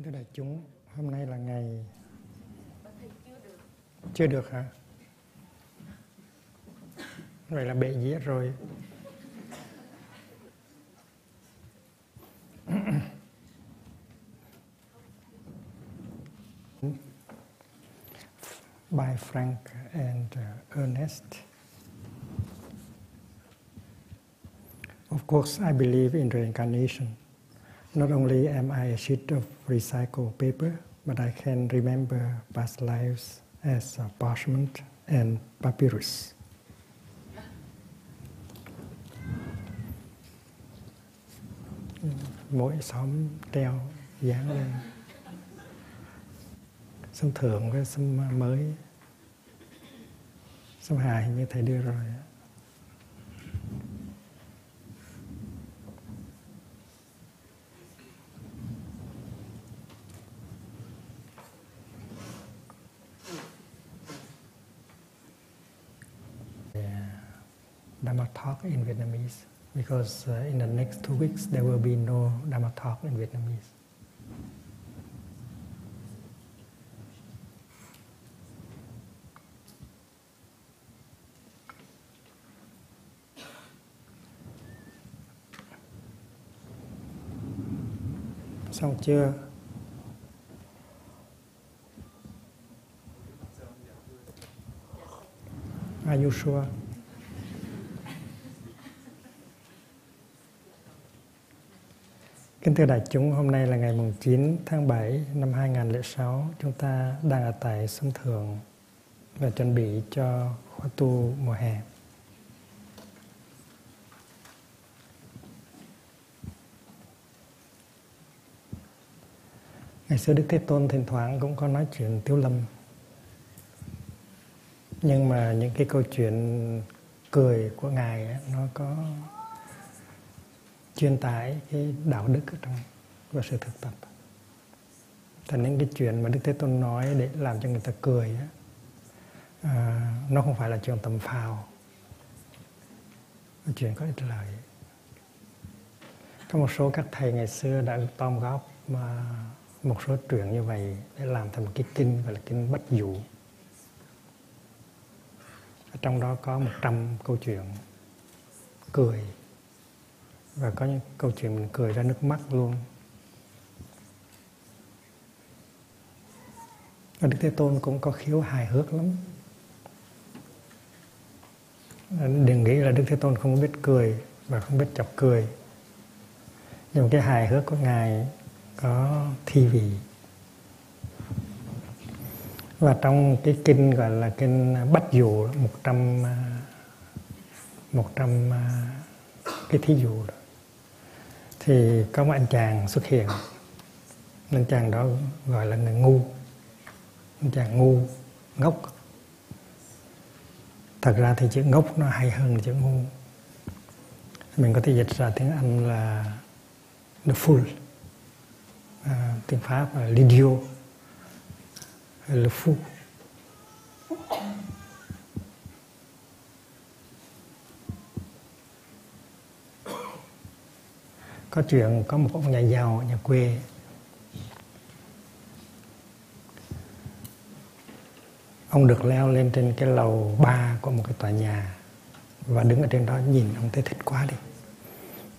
Kính thưa đại chúng, hôm nay là ngày... Chưa được hả? Vậy là bệ nghĩa rồi. By Frank and Ernest. Of course, I believe in reincarnation. Not only am I a sheet of recycled paper, but I can remember past lives as parchment and papyrus. Mỗi xóm treo dán lên. Sông thượng với sông mới. Sông hài như thầy đưa rồi. Dharma talk in Vietnamese because uh, in the next two weeks there will be no Dharma talk in Vietnamese. Xong chưa? Are you sure? Kính thưa đại chúng, hôm nay là ngày 9 tháng 7 năm 2006. Chúng ta đang ở tại sân Thượng và chuẩn bị cho khóa tu mùa hè. Ngày xưa Đức Thế Tôn thỉnh thoảng cũng có nói chuyện Tiếu Lâm. Nhưng mà những cái câu chuyện cười của Ngài ấy, nó có truyền tải cái đạo đức ở trong và sự thực tập. Thành những cái chuyện mà đức thế tôn nói để làm cho người ta cười á, à, nó không phải là chuyện tầm phào chuyện có ích lợi. Có một số các thầy ngày xưa đã tom góp mà một số chuyện như vậy để làm thành một cái kinh gọi là kinh bách dụ. Ở trong đó có 100 câu chuyện cười và có những câu chuyện mình cười ra nước mắt luôn. Và Đức Thế Tôn cũng có khiếu hài hước lắm. Đừng nghĩ là Đức Thế Tôn không biết cười và không biết chọc cười. Nhưng cái hài hước của Ngài có thi vị. Và trong cái kinh gọi là kinh Bách Dụ, một trăm một trăm, cái thí dụ đó thì có một anh chàng xuất hiện. Anh chàng đó gọi là người ngu. Anh chàng ngu ngốc. Thật ra thì chữ ngốc nó hay hơn chữ ngu. Mình có thể dịch ra tiếng anh là the fool. À, tiếng pháp là l'idiot le fou có chuyện có một ông nhà giàu, nhà quê. Ông được leo lên trên cái lầu ba của một cái tòa nhà và đứng ở trên đó nhìn ông thấy thích quá đi.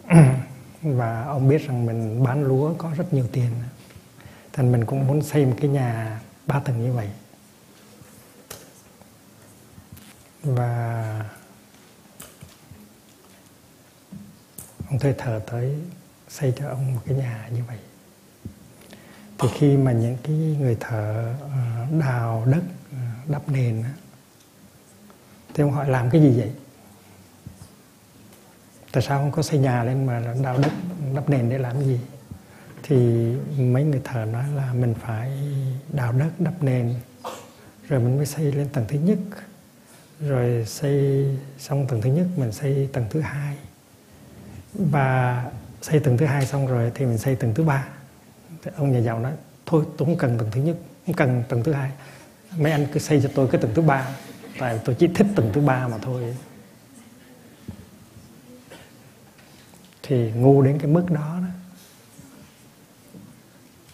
Và ông biết rằng mình bán lúa có rất nhiều tiền. Thành mình cũng muốn xây một cái nhà ba tầng như vậy. Và ông thấy thở tới xây cho ông một cái nhà như vậy. Thì khi mà những cái người thợ ờ, đào đất ờ, đắp nền thì ông hỏi làm cái gì vậy? Tại sao không có xây nhà lên mà đào đất, đắp nền để làm gì? Thì mấy người thợ nói là mình phải đào đất, đắp nền, rồi mình mới xây lên tầng thứ nhất. Rồi xây xong tầng thứ nhất, mình xây tầng thứ hai. Và xây tầng thứ hai xong rồi thì mình xây tầng thứ ba. Thì ông nhà giàu nói, thôi, tôi không cần tầng thứ nhất, không cần tầng thứ hai. Mấy anh cứ xây cho tôi cái tầng thứ ba, tại tôi chỉ thích tầng thứ ba mà thôi. Thì ngu đến cái mức đó đó.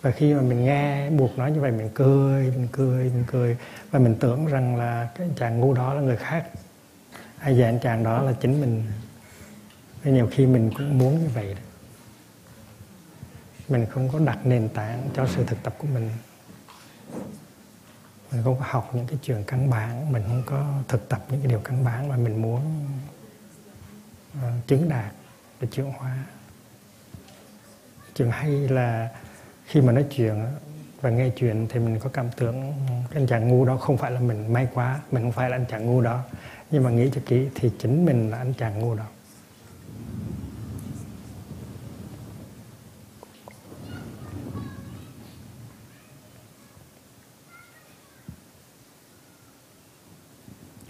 Và khi mà mình nghe buộc nói như vậy, mình cười mình cười mình cười. Và mình tưởng rằng là cái chàng ngu đó là người khác. Hay là anh chàng đó là chính mình. Nên nhiều khi mình cũng muốn như vậy đó mình không có đặt nền tảng cho sự thực tập của mình. Mình không có học những cái chuyện căn bản mình không có thực tập những cái điều căn bản mà mình muốn uh, chứng đạt để chuyển hóa. Chuyện hay là khi mà nói chuyện và nghe chuyện thì mình có cảm tưởng anh chàng ngu đó không phải là mình may quá mình không phải là anh chàng ngu đó. Nhưng mà nghĩ cho kỹ thì chính mình là anh chàng ngu đó.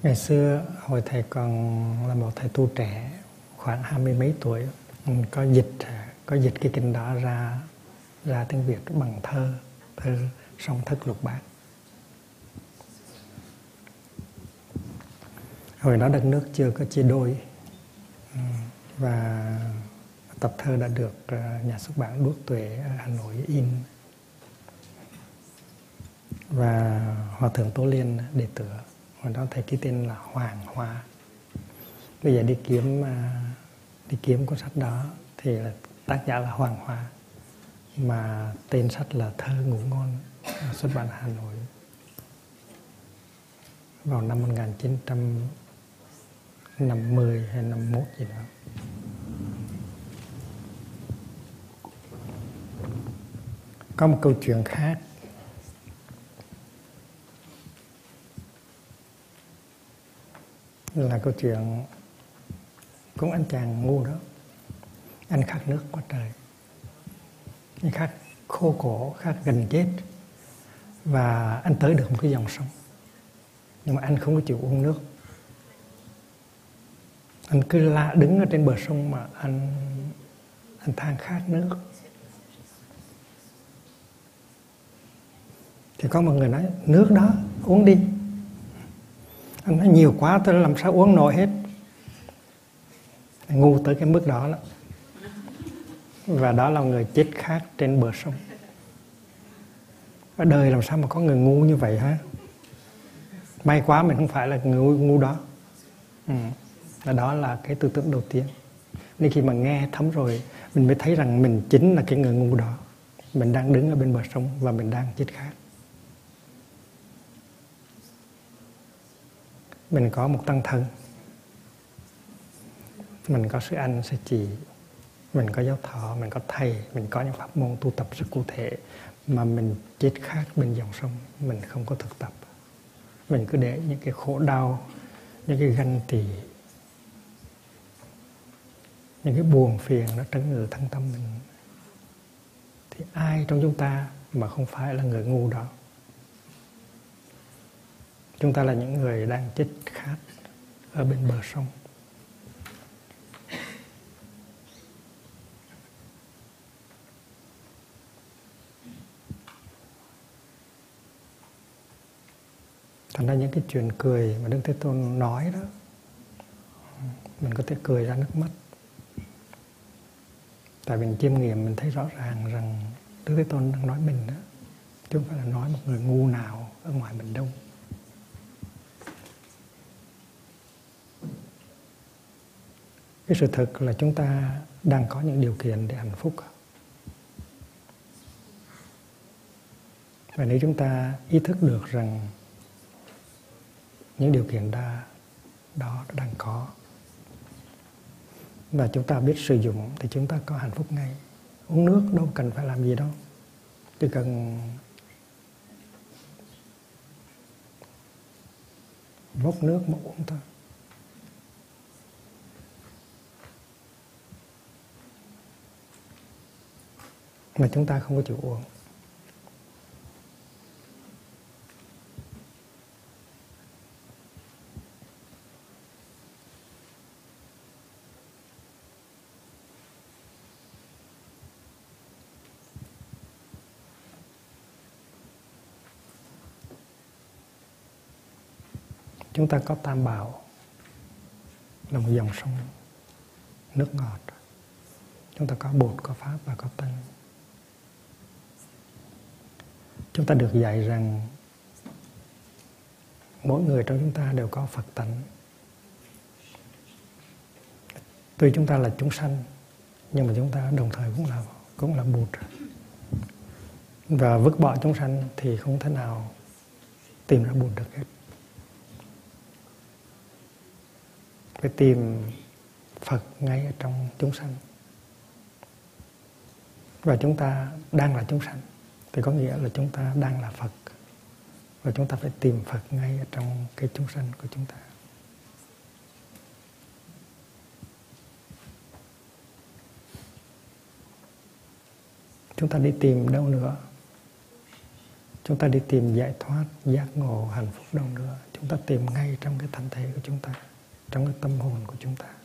Ngày xưa, hồi thầy còn là một thầy tu trẻ, khoảng hai mươi mấy tuổi có dịch có dịch cái kinh đó ra ra tiếng việt bằng thơ thơ song thất lục bát. Hồi đó đất nước chưa có chia đôi, và tập thơ đã được ờ, nhà xuất bản Đuốc Tuệ ở Hà Nội in. Và Hòa Thượng Tố Liên đề tựa hồi đó thầy ký tên là Hoàng Hoa. Bây giờ đi kiếm à, đi kiếm cuốn sách đó thì là tác giả là Hoàng Hoa. Mà tên sách là Thơ Ngủ Ngon à, xuất bản Hà Nội. Vào năm 1950 hay 51 gì đó. Có một câu chuyện khác. Là câu chuyện cũng anh chàng ngu đó. Anh khát nước quá trời. Anh khát khô cổ, khát gần chết. Và anh tới được một cái dòng sông. Nhưng mà anh không có chịu uống nước. Anh cứ la đứng ở trên bờ sông mà anh anh than khát nước. Thì có một người nói, nước đó, uống đi anh nói nhiều quá tôi làm sao uống nổi hết. Ngu tới cái mức đó đó và đó là người chết khác trên bờ sông. Ở đời làm sao mà có người ngu như vậy hả? May quá mình không phải là người ngu, ngu đó. Ừ. đó là cái tư tưởng đầu tiên. Nên khi mà nghe thấm rồi mình mới thấy rằng mình chính là cái người ngu đó. Mình đang đứng ở bên bờ sông và mình đang chết khác. Mình có một tăng thân. Mình có sư anh sư chị. Mình có giáo thọ, mình có thầy, mình có những pháp môn tu tập rất cụ thể mà mình chết khác bên dòng sông. Mình không có thực tập. Mình cứ để những cái khổ đau, những cái ganh tị, những cái buồn phiền nó trấn ngự thân tâm mình. Thì ai trong chúng ta mà không phải là người ngu đó? Chúng ta là những người đang chết khát ở bên bờ sông. Thành ra những cái chuyện cười mà đức thế tôn nói đó, mình có thể cười ra nước mắt. Tại mình chiêm nghiệm, mình thấy rõ ràng rằng đức thế tôn đang nói mình đó, chứ không phải là nói một người ngu nào ở ngoài mình đâu cái sự thật là chúng ta đang có những điều kiện để hạnh phúc và nếu chúng ta ý thức được rằng những điều kiện đó, đó đang có và chúng ta biết sử dụng thì chúng ta có hạnh phúc ngay. Uống nước đâu cần phải làm gì đâu. Chỉ cần vốc nước mà uống thôi. Mà chúng ta không có chịu uống. Chúng ta có tam bảo là một dòng sông, nước ngọt. Chúng ta có bột có pháp và có tăng chúng ta được dạy rằng mỗi người trong chúng ta đều có phật tánh. Tuy chúng ta là chúng sanh, nhưng mà chúng ta đồng thời cũng là cũng là bụt. Và vứt bỏ chúng sanh thì không thể nào tìm ra bụt được hết. Phải tìm Phật ngay ở trong chúng sanh. Và chúng ta đang là chúng sanh thì có nghĩa là chúng ta đang là Phật. Và chúng ta phải tìm Phật ngay ở trong cái chúng sanh của chúng ta. Chúng ta đi tìm đâu nữa? Chúng ta đi tìm giải thoát, giác ngộ, hạnh phúc đâu nữa? Chúng ta tìm ngay trong cái thân thể của chúng ta, trong cái tâm hồn của chúng ta.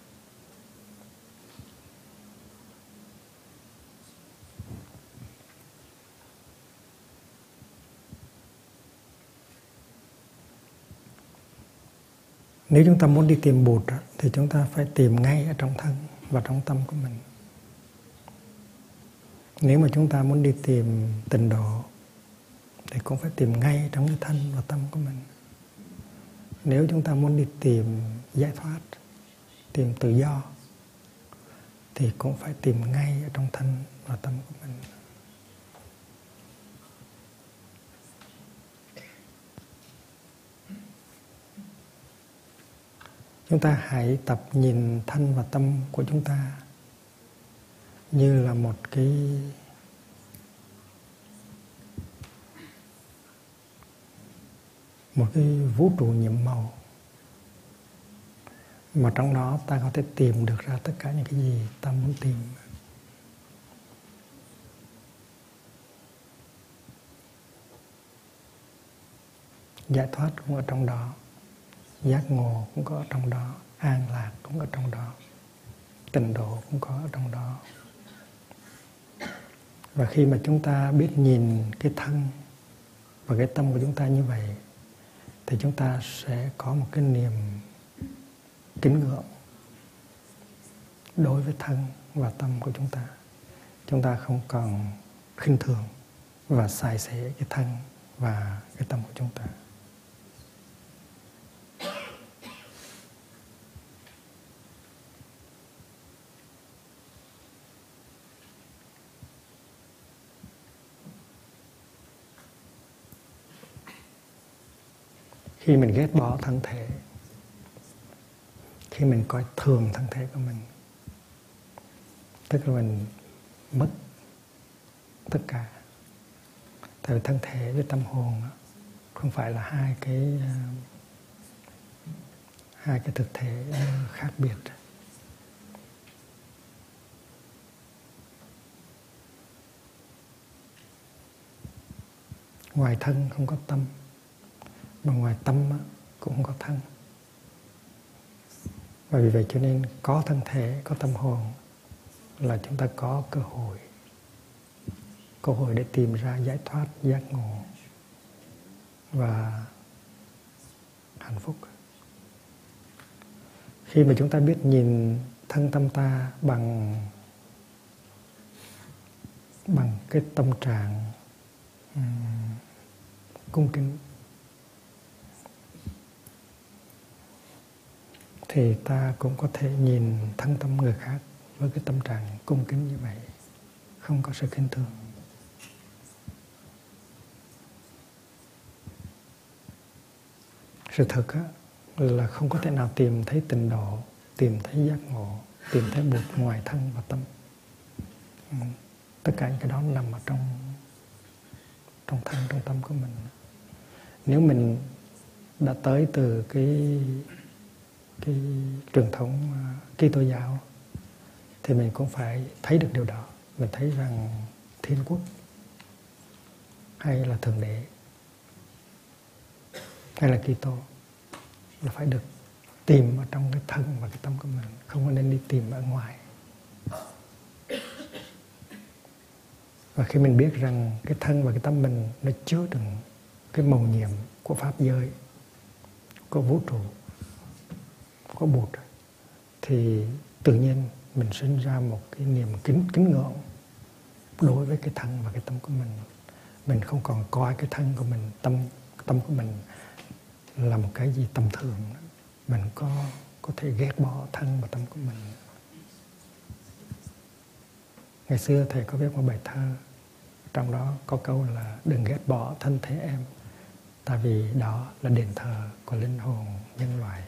Nếu chúng ta muốn đi tìm bụt thì chúng ta phải tìm ngay ở trong thân và trong tâm của mình. Nếu mà chúng ta muốn đi tìm tình độ, thì cũng phải tìm ngay trong cái thân và tâm của mình. Nếu chúng ta muốn đi tìm giải thoát, tìm tự do, thì cũng phải tìm ngay ở trong thân và tâm của mình. Chúng ta hãy tập nhìn thân và tâm của chúng ta như là một cái một cái vũ trụ nhiệm màu. Mà trong đó ta có thể tìm được ra tất cả những cái gì ta muốn tìm. Giải thoát cũng ở trong đó giác ngộ cũng có ở trong đó, an lạc cũng ở trong đó tình độ cũng có ở trong đó. Và khi mà chúng ta biết nhìn cái thân và cái tâm của chúng ta như vậy, thì chúng ta sẽ có một cái niềm kính ngưỡng đối với thân và tâm của chúng ta. Chúng ta không còn khinh thường và xài xẻ cái thân và cái tâm của chúng ta. Khi mình ghét bỏ thân thể, khi mình coi thường thân thể của mình, tức là mình mất tất cả. Tại vì thân thể với tâm hồn không phải là hai cái à, hai cái thực thể à, khác biệt. Ngoài thân không có tâm mà ngoài tâm cũng không có thân. Và vì vậy cho nên có thân thể có tâm hồn là chúng ta có cơ hội. Cơ hội để tìm ra giải thoát giác ngộ và hạnh phúc. Khi mà chúng ta biết nhìn thân tâm ta bằng bằng cái tâm trạng um, cung kính thì ta cũng có thể nhìn thân tâm người khác với cái tâm trạng cung kính như vậy không có sự khinh thường. Sự thật á, là không có thể nào tìm thấy tình độ tìm thấy giác ngộ tìm thấy bụt ngoài thân và tâm. Ừ, tất cả những cái đó nằm ở trong trong thân trong tâm của mình. Nếu mình đã tới từ cái cái truyền thống à, Kitô giáo, thì mình cũng phải thấy được điều đó. Mình thấy rằng thiên quốc hay là thượng đế hay là Kitô là phải được tìm ở trong cái thân và cái tâm của mình, không có nên đi tìm ở ngoài. Và khi mình biết rằng cái thân và cái tâm mình nó chứa đựng cái màu nhiệm của pháp giới, của vũ trụ có bụt thì tự nhiên mình sinh ra một cái niềm kính kính ngưỡng đối với cái thân và cái tâm của mình. Mình không còn coi cái thân của mình, tâm tâm của mình là một cái gì tầm thường. Mình có có thể ghét bỏ thân và tâm của mình. Ngày xưa thầy có viết một bài thơ, trong đó có câu là đừng ghét bỏ thân thể em tại vì đó là đền thờ của linh hồn nhân loại.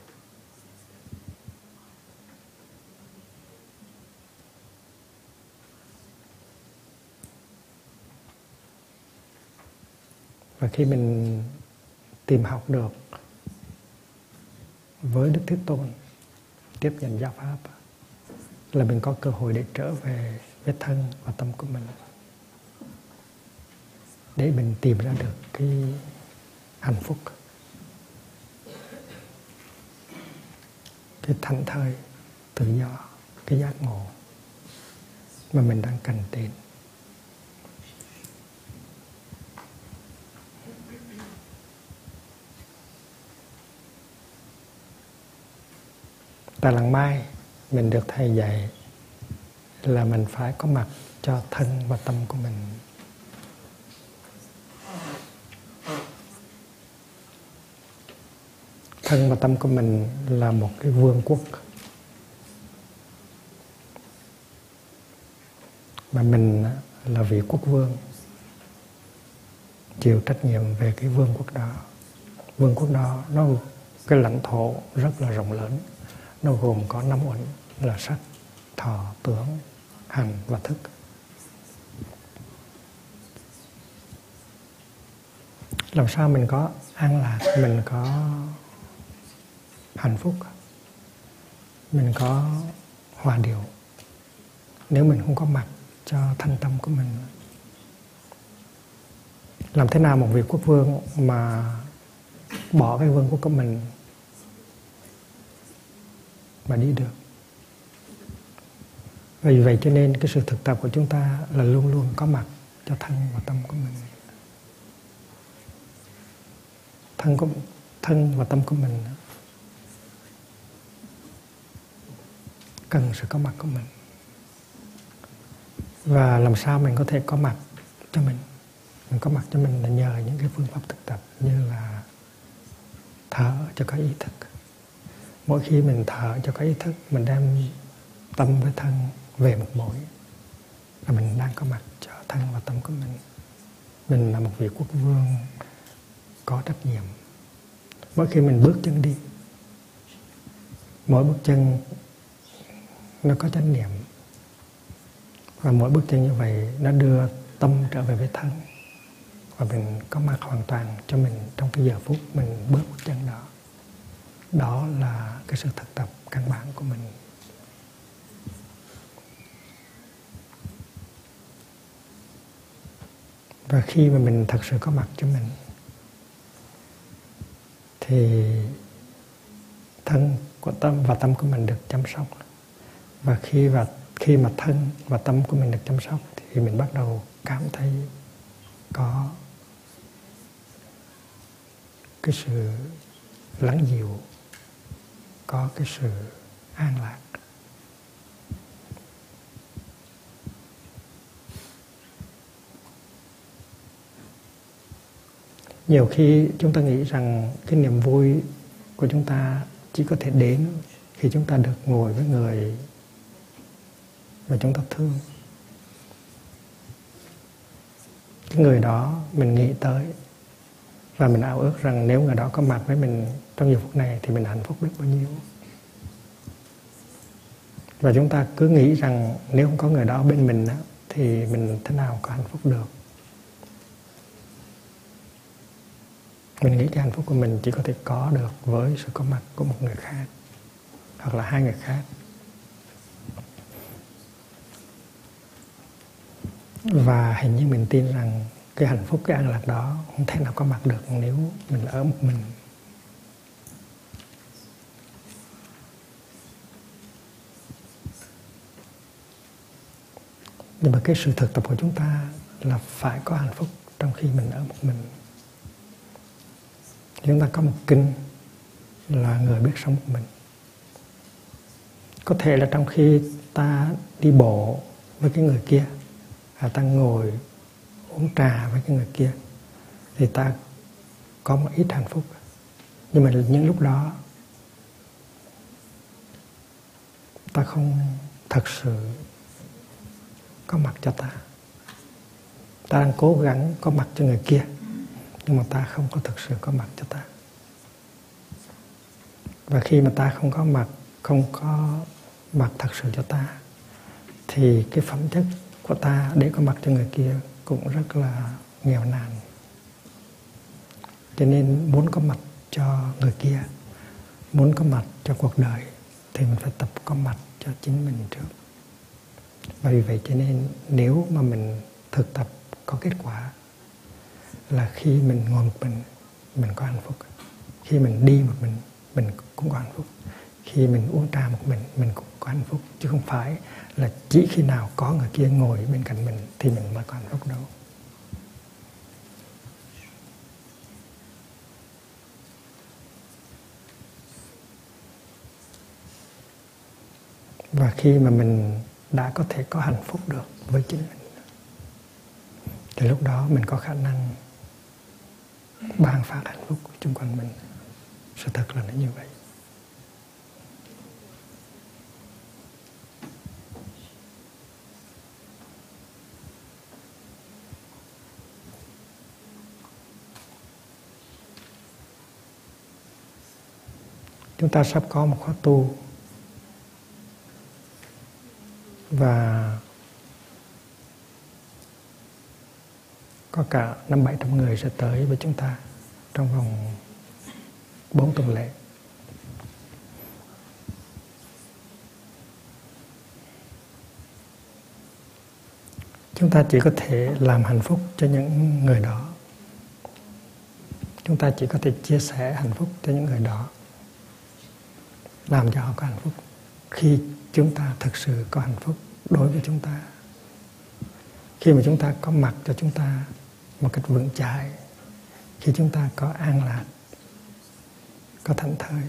Và khi mình tìm học được với đức thế tôn, tiếp nhận giáo pháp, là mình có cơ hội để trở về với thân và tâm của mình. Để mình tìm ra được cái hạnh phúc, cái thảnh thơi tự do, cái giác ngộ mà mình đang cần tìm. Tại lần mai, mình được thầy dạy là mình phải có mặt cho thân và tâm của mình. Thân và tâm của mình là một cái vương quốc. Mà mình là vị quốc vương, chịu trách nhiệm về cái vương quốc đó. Vương quốc đó nó, cái lãnh thổ rất là rộng lớn nó gồm có năm uẩn là sắc thọ tưởng hành và thức. Làm sao mình có an lạc, mình có hạnh phúc? Mình có hòa điệu? Nếu mình không có mặt cho thanh tâm của mình, làm thế nào một vị quốc vương mà bỏ cái vương quốc của mình mà đi được. Vì vậy cho nên cái sự thực tập của chúng ta là luôn luôn có mặt cho thân và tâm của mình. Thân của, thân và tâm của mình cần sự có mặt của mình. Và làm sao mình có thể có mặt cho mình? Mình có mặt cho mình là nhờ những cái phương pháp thực tập như là thở cho có ý thức mỗi khi mình thở cho cái ý thức, mình đem tâm với thân về một mối là mình đang có mặt cho thân và tâm của mình. Mình là một vị quốc vương có trách nhiệm. Mỗi khi mình bước chân đi, mỗi bước chân nó có chánh niệm. Và mỗi bước chân như vậy nó đưa tâm trở về với thân. Và mình có mặt hoàn toàn cho mình trong cái giờ phút mình bước bước chân đó đó là cái sự thực tập căn bản của mình. Và khi mà mình thật sự có mặt cho mình, thì thân của tâm và tâm của mình được chăm sóc. Và khi và khi mà thân và tâm của mình được chăm sóc, thì mình bắt đầu cảm thấy có cái sự lắng dịu có cái sự an lạc. Nhiều khi chúng ta nghĩ rằng cái niềm vui của chúng ta chỉ có thể đến khi chúng ta được ngồi với người mà chúng ta thương. Cái người đó mình nghĩ tới và mình ao ước rằng nếu người đó có mặt với mình trong giờ phút này thì mình hạnh phúc biết bao nhiêu. Và chúng ta cứ nghĩ rằng nếu không có người đó bên mình thì mình thế nào có hạnh phúc được? Mình nghĩ cái hạnh phúc của mình chỉ có thể có được với sự có mặt của một người khác, hoặc là hai người khác. Và hình như mình tin rằng cái hạnh phúc cái an lạc đó không thể nào có mặt được nếu mình ở một mình. Nhưng mà cái sự thực tập của chúng ta là phải có hạnh phúc trong khi mình ở một mình. Chúng ta có một kinh là người biết sống của mình. Có thể là trong khi ta đi bộ với cái người kia à, ta ngồi uống trà với cái người kia, thì ta có một ít hạnh phúc. Nhưng mà những lúc đó, ta không thật sự có mặt cho ta. Ta đang cố gắng có mặt cho người kia, nhưng mà ta không có thực sự có mặt cho ta. Và khi mà ta không có mặt, không có mặt thật sự cho ta, thì cái phẩm chất của ta để có mặt cho người kia cũng rất là nghèo nàn. Cho nên muốn có mặt cho người kia, muốn có mặt cho cuộc đời, thì mình phải tập có mặt cho chính mình trước. Và vì vậy cho nên nếu mà mình thực tập có kết quả, là khi mình ngồi một mình mình có hạnh phúc. Khi mình đi một mình mình cũng có hạnh phúc. Khi mình uống trà một mình mình cũng có hạnh phúc, chứ không phải là chỉ khi nào có người kia ngồi bên cạnh mình thì mình mới có hạnh phúc đâu. Và khi mà mình đã có thể có hạnh phúc được với chính mình, thì lúc đó mình có khả năng ban phát hạnh phúc xung quanh mình. Sự thật là nó như vậy. Chúng ta sắp có một khóa tu. Và có cả năm bảy trăm người sẽ tới với chúng ta trong vòng bốn tuần lễ. Chúng ta chỉ có thể làm hạnh phúc cho những người đó. Chúng ta chỉ có thể chia sẻ hạnh phúc cho những người đó làm cho họ có hạnh phúc. Khi chúng ta thực sự có hạnh phúc đối với chúng ta, khi mà chúng ta có mặt cho chúng ta một cách vững chãi, khi chúng ta có an lạc, có thảnh thơi,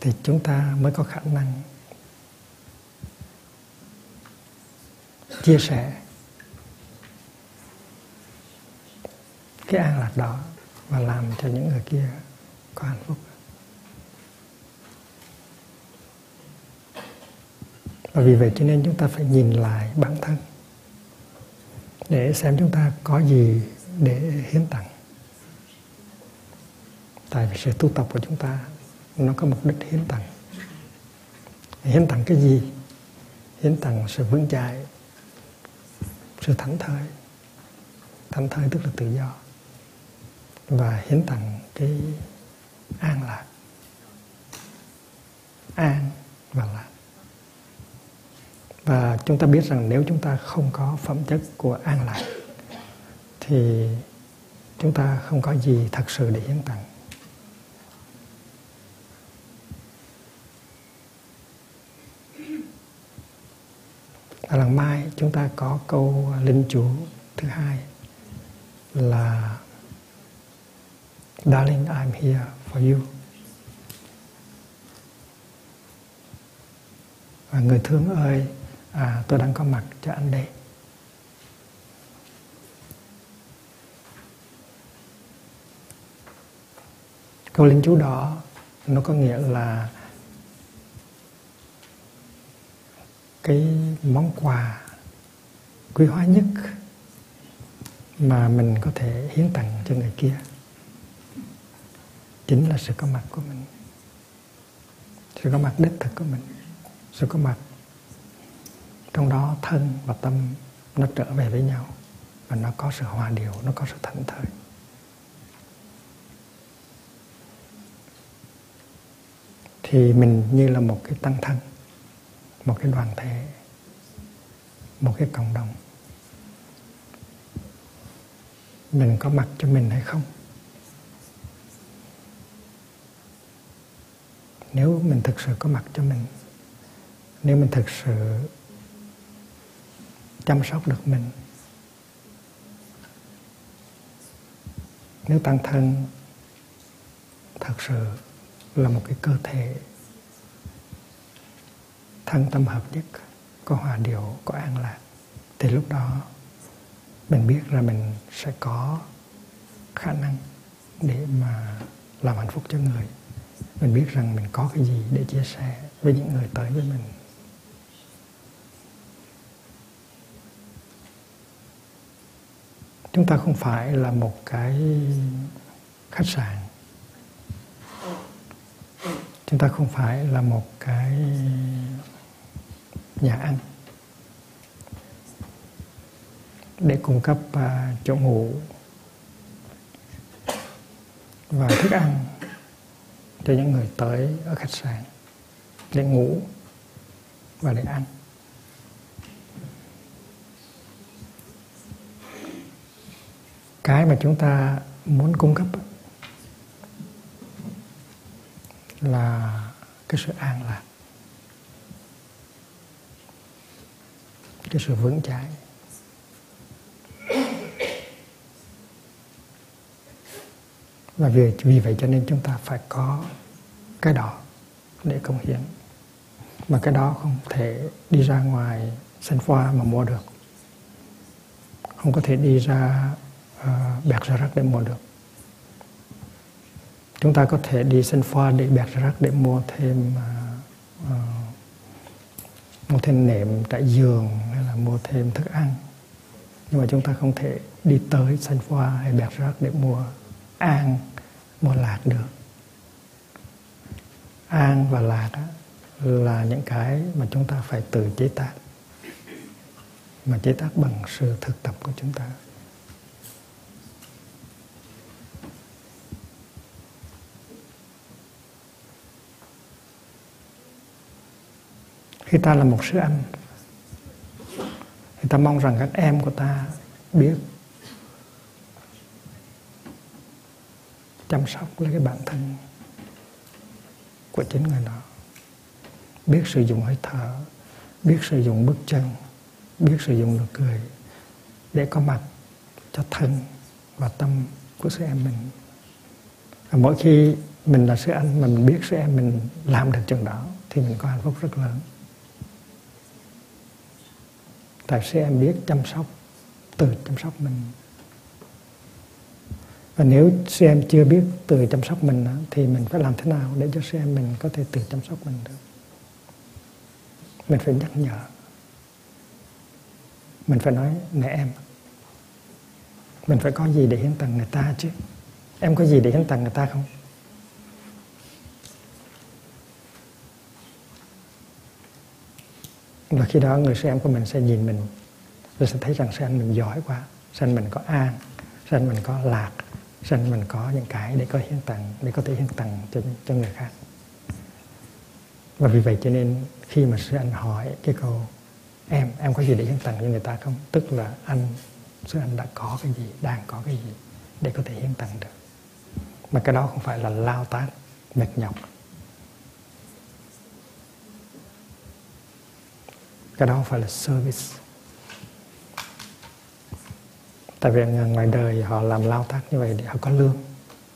thì chúng ta mới có khả năng chia sẻ cái an lạc đó và làm cho những người kia có hạnh phúc. Và vì vậy cho nên chúng ta phải nhìn lại bản thân để xem chúng ta có gì để hiến tặng. Tại vì sự tu tập của chúng ta, nó có mục đích hiến tặng. Hiến tặng cái gì? Hiến tặng sự vững chãi, sự thảnh thơi. Thảnh thơi tức là tự do. Và hiến tặng cái an lạc. An và lạc và chúng ta biết rằng nếu chúng ta không có phẩm chất của an lạc thì chúng ta không có gì thật sự để hiến tặng ở lần mai chúng ta có câu linh chủ thứ hai là Darling, I'm here for you. Và người thương ơi, à, tôi đang có mặt cho anh đây. Câu linh chú đó nó có nghĩa là cái món quà quý hóa nhất mà mình có thể hiến tặng cho người kia chính là sự có mặt của mình. Sự có mặt đích thực của mình. Sự có mặt trong đó thân và tâm nó trở về với nhau và nó có sự hòa điều nó có sự thảnh thơi thì mình như là một cái tăng thân, một cái đoàn thể, một cái cộng đồng. Mình có mặt cho mình hay không? Nếu mình thực sự có mặt cho mình, nếu mình thực sự chăm sóc được mình. Nếu tăng thân, thật sự là một cái cơ thể thân tâm hợp nhất, có hòa điệu, có an lạc, thì lúc đó mình biết là mình sẽ có khả năng để mà làm hạnh phúc cho người. Mình biết rằng mình có cái gì để chia sẻ với những người tới với mình. Chúng ta không phải là một cái khách sạn. Chúng ta không phải là một cái nhà ăn. Để cung cấp uh, chỗ ngủ và thức ăn cho những người tới ở khách sạn để ngủ và để ăn. Cái mà chúng ta muốn cung cấp là cái sự an lạc, cái sự vững chãi. Và vì vì vậy cho nên chúng ta phải có cái đó để công hiến. Mà cái đó không thể đi ra ngoài sân pha mà mua được. Không có thể đi ra uh, bẹt ra rác để mua được. Chúng ta có thể đi sân pha để bẹt ra rác để mua thêm uh, mua thêm nệm trải giường hay là mua thêm thức ăn. Nhưng mà chúng ta không thể đi tới sân pha hay bẹt rác để mua an mua lạc được. An và lạc á, là những cái mà chúng ta phải tự chế tác. Mà chế tác bằng sự thực tập của chúng ta. Khi ta là một sư anh, thì ta mong rằng các em của ta biết, chăm sóc lấy cái bản thân của chính người đó. Biết sử dụng hơi thở, biết sử dụng bước chân, biết sử dụng nụ cười để có mặt cho thân và tâm của sư em mình. Và mỗi khi mình là sư anh mà mình biết sư em mình làm được chừng đó, thì mình có hạnh phúc rất lớn tại sư em biết chăm sóc tự chăm sóc mình. Và nếu sư em chưa biết tự chăm sóc mình thì mình phải làm thế nào để cho sư em mình có thể tự chăm sóc mình được? Mình phải nhắc nhở. Mình phải nói, nè em, mình phải có gì để hiến tặng người ta chứ? Em có gì để hiến tặng người ta không? Và khi đó người sư em của mình sẽ nhìn mình. Rồi sẽ thấy rằng sư anh mình giỏi quá. Sư anh mình có an. Sư anh mình có lạc. Sư anh mình có những cái để có hiến tặng để có thể hiến tặng cho, cho người khác. Và vì vậy cho nên khi mà sư anh hỏi cái câu em em có gì để hiến tặng cho người ta không? Tức là anh sư anh đã có cái gì đang có cái gì để có thể hiến tặng được. Mà cái đó không phải là lao tác mệt nhọc. Cái đó không phải là service. Tại vì à, ngoài đời họ làm lao tác như vậy để họ có lương.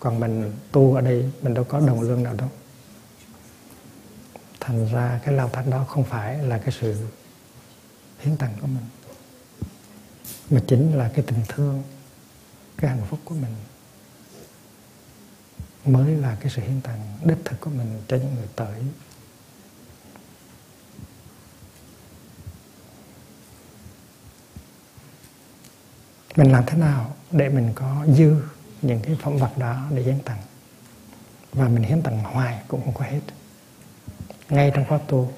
Còn mình tu ở đây, mình đâu có đồng lương nào đâu. Thành ra cái lao tác đó không phải là cái sự hiến tặng của mình, mà chính là cái tình thương, cái hạnh phúc của mình mới là cái sự hiến tặng đích thực của mình cho những người tới. Mình làm thế nào để mình có dư những cái phẩm vật đó để hiến tặng? Và mình hiến tặng hoài cũng không có hết. Ngay trong khóa tu,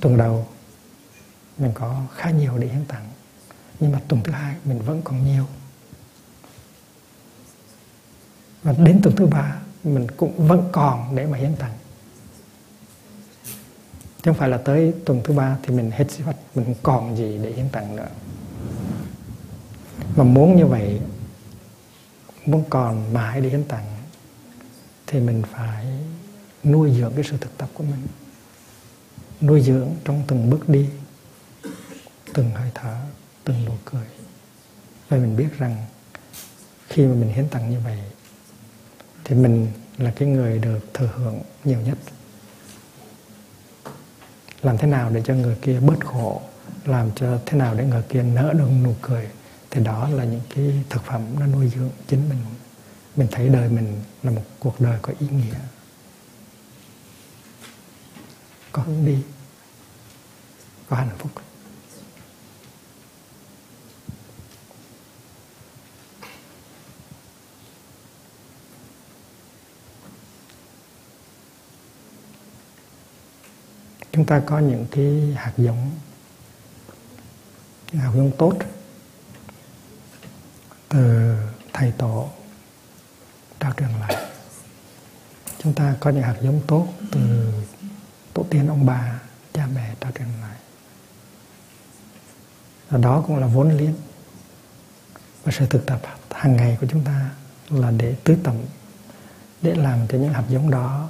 tuần đầu, mình có khá nhiều để hiến tặng. Nhưng mà tuần thứ hai mình vẫn còn nhiều. Và đến tuần thứ ba, mình cũng vẫn còn để mà hiến tặng. Chứ không phải là tới tuần thứ ba thì mình hết sinh mình còn gì để hiến tặng nữa mà muốn như vậy, muốn còn mãi để hiến tặng thì mình phải nuôi dưỡng cái sự thực tập của mình. Nuôi dưỡng trong từng bước đi, từng hơi thở, từng nụ cười. Và mình biết rằng khi mà mình hiến tặng như vậy, thì mình là cái người được thừa hưởng nhiều nhất. Làm thế nào để cho người kia bớt khổ? Làm cho thế nào để người kia nở được nụ cười. Thì đó là những cái thực phẩm nó nuôi dưỡng chính mình. Mình thấy đời mình là một cuộc đời có ý nghĩa. Có hướng đi. Có hạnh phúc chúng ta có những cái hạt giống hạt hướng tốt từ thầy tổ trao truyền lại. Chúng ta có những hạt giống tốt từ tổ tiên ông bà, cha mẹ trao truyền lại. Và đó cũng là vốn liếng. Và sự thực tập hàng ngày của chúng ta là để tưới tẩm để làm cho những hạt giống đó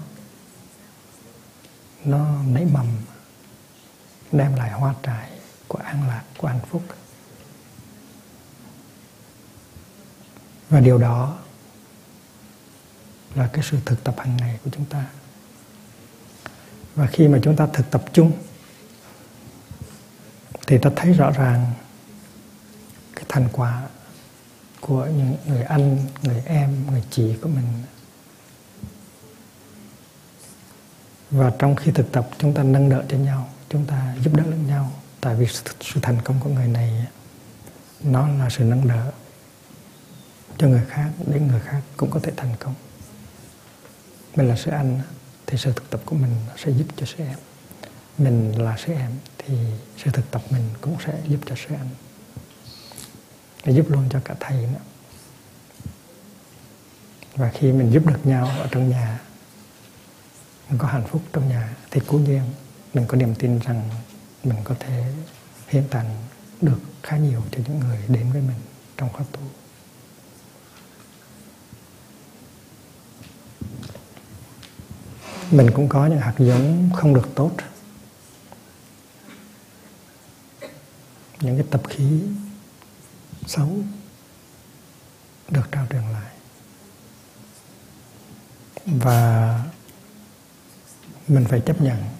nó nảy mầm, đem lại hoa trái của an lạc của hạnh phúc và điều đó là cái sự thực tập hàng ngày của chúng ta và khi mà chúng ta thực tập chung thì ta thấy rõ ràng cái thành quả của những người anh, người em, người chị của mình. Và trong khi thực tập chúng ta nâng đỡ cho nhau, chúng ta giúp đỡ lẫn nhau. Tại vì sự thành công của người này, nó là sự nâng đỡ cho người khác để người khác cũng có thể thành công. Mình là sư anh, thì sự thực tập của mình sẽ giúp cho sư em. Mình là sư em, thì sự thực tập mình cũng sẽ giúp cho sư anh để giúp luôn cho cả thầy nữa và khi mình giúp được nhau ở trong nhà, mình có hạnh phúc trong nhà, thì cố nhiên mình có niềm tin rằng mình có thể hiện tặng được khá nhiều cho những người đến với mình trong khóa tu. Mình cũng có những hạt giống không được tốt. Những cái tập khí xấu được trao truyền lại. Và mình phải chấp nhận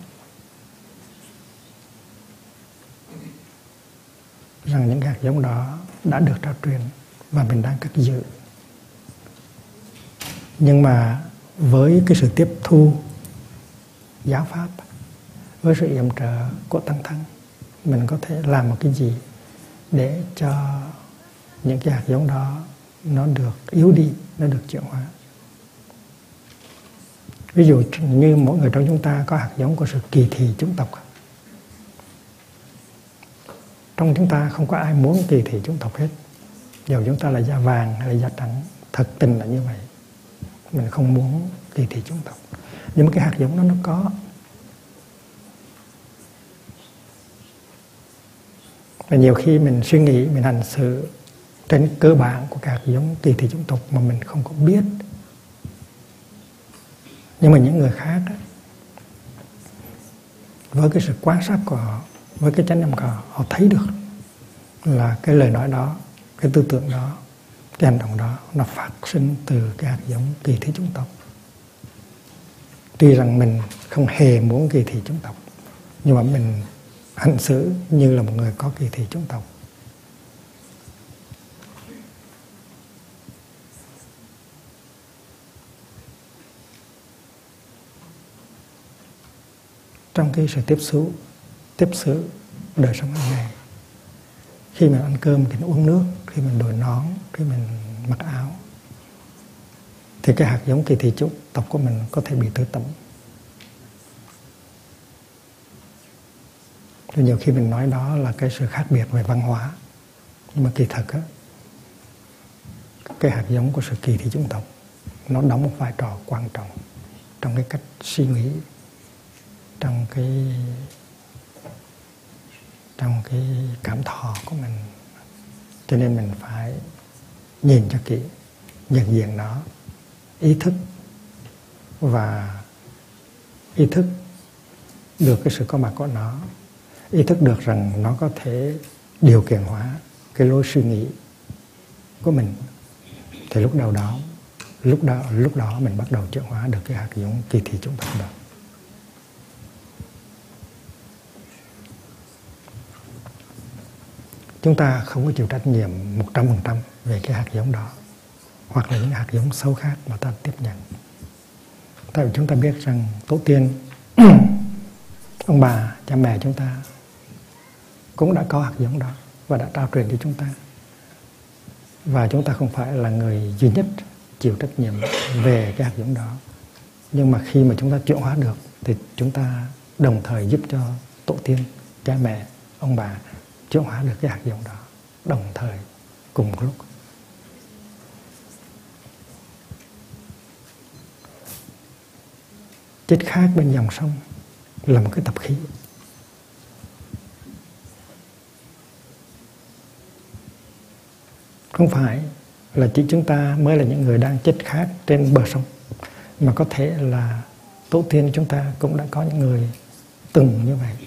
rằng những hạt giống đó đã được trao truyền và mình đang cất giữ. Nhưng mà với cái sự tiếp thu giáo pháp, với sự yểm trợ của tăng thân mình có thể làm một cái gì để cho những cái hạt giống đó nó được yếu đi, nó được chuyển hóa? Ví dụ như mỗi người trong chúng ta có hạt giống của sự kỳ thị chủng tộc trong chúng ta không có ai muốn kỳ thị chúng tộc hết. Dù chúng ta là da vàng hay là da trắng thật tình là như vậy. Mình không muốn kỳ thị chúng tộc. Nhưng mà cái hạt giống đó nó có. Và nhiều khi mình suy nghĩ mình hành xử trên cơ bản của các giống kỳ thị chủng tộc mà mình không có biết. Nhưng mà những người khác đó, với cái sự quan sát của họ với cái chánh niệm của họ họ thấy được là cái lời nói đó, cái tư tưởng đó, cái hành động đó nó phát sinh từ cái hạt giống kỳ thị chủng tộc. Tuy rằng mình không hề muốn kỳ thị chủng tộc, nhưng mà mình hành xử như là một người có kỳ thị chủng tộc. Trong cái sự tiếp xúc tiếp sự đời sống hàng ngày. Khi mình ăn cơm thì uống nước, khi mình đổi nón, khi mình mặc áo. Thì cái hạt giống kỳ thị chủng tộc của mình có thể bị tự tẩm. Rồi nhiều khi mình nói đó là cái sự khác biệt về văn hóa. Nhưng mà kỳ thực á, cái hạt giống của sự kỳ thị chủng tộc, nó đóng một vai trò quan trọng trong cái cách suy nghĩ, trong cái trong cái cảm thọ của mình. Cho nên mình phải nhìn cho kỹ, nhận diện nó, ý thức. Và ý thức được cái sự có mặt của nó. Ý thức được rằng nó có thể điều kiện hóa cái lối suy nghĩ của mình. Thì lúc đầu đó, lúc đó lúc đó mình bắt đầu chuyển hóa được cái hạt giống kỳ thị chúng ta được. Chúng ta không có chịu trách nhiệm một trăm phần trăm về cái hạt giống đó, hoặc là những hạt giống sâu khác mà ta tiếp nhận. Tại vì chúng ta biết rằng tổ tiên, ông bà, cha mẹ chúng ta cũng đã có hạt giống đó và đã trao truyền cho chúng ta. Và chúng ta không phải là người duy nhất chịu trách nhiệm về cái hạt giống đó. Nhưng mà khi mà chúng ta chuyển hóa được thì chúng ta đồng thời giúp cho tổ tiên, cha mẹ, ông bà chuyển hóa được cái hạt giống đó, đồng thời cùng lúc. Chết khác bên dòng sông là một cái tập khí. Không phải là chỉ chúng ta mới là những người đang chết khác trên bờ sông, mà có thể là tổ tiên chúng ta cũng đã có những người từng như vậy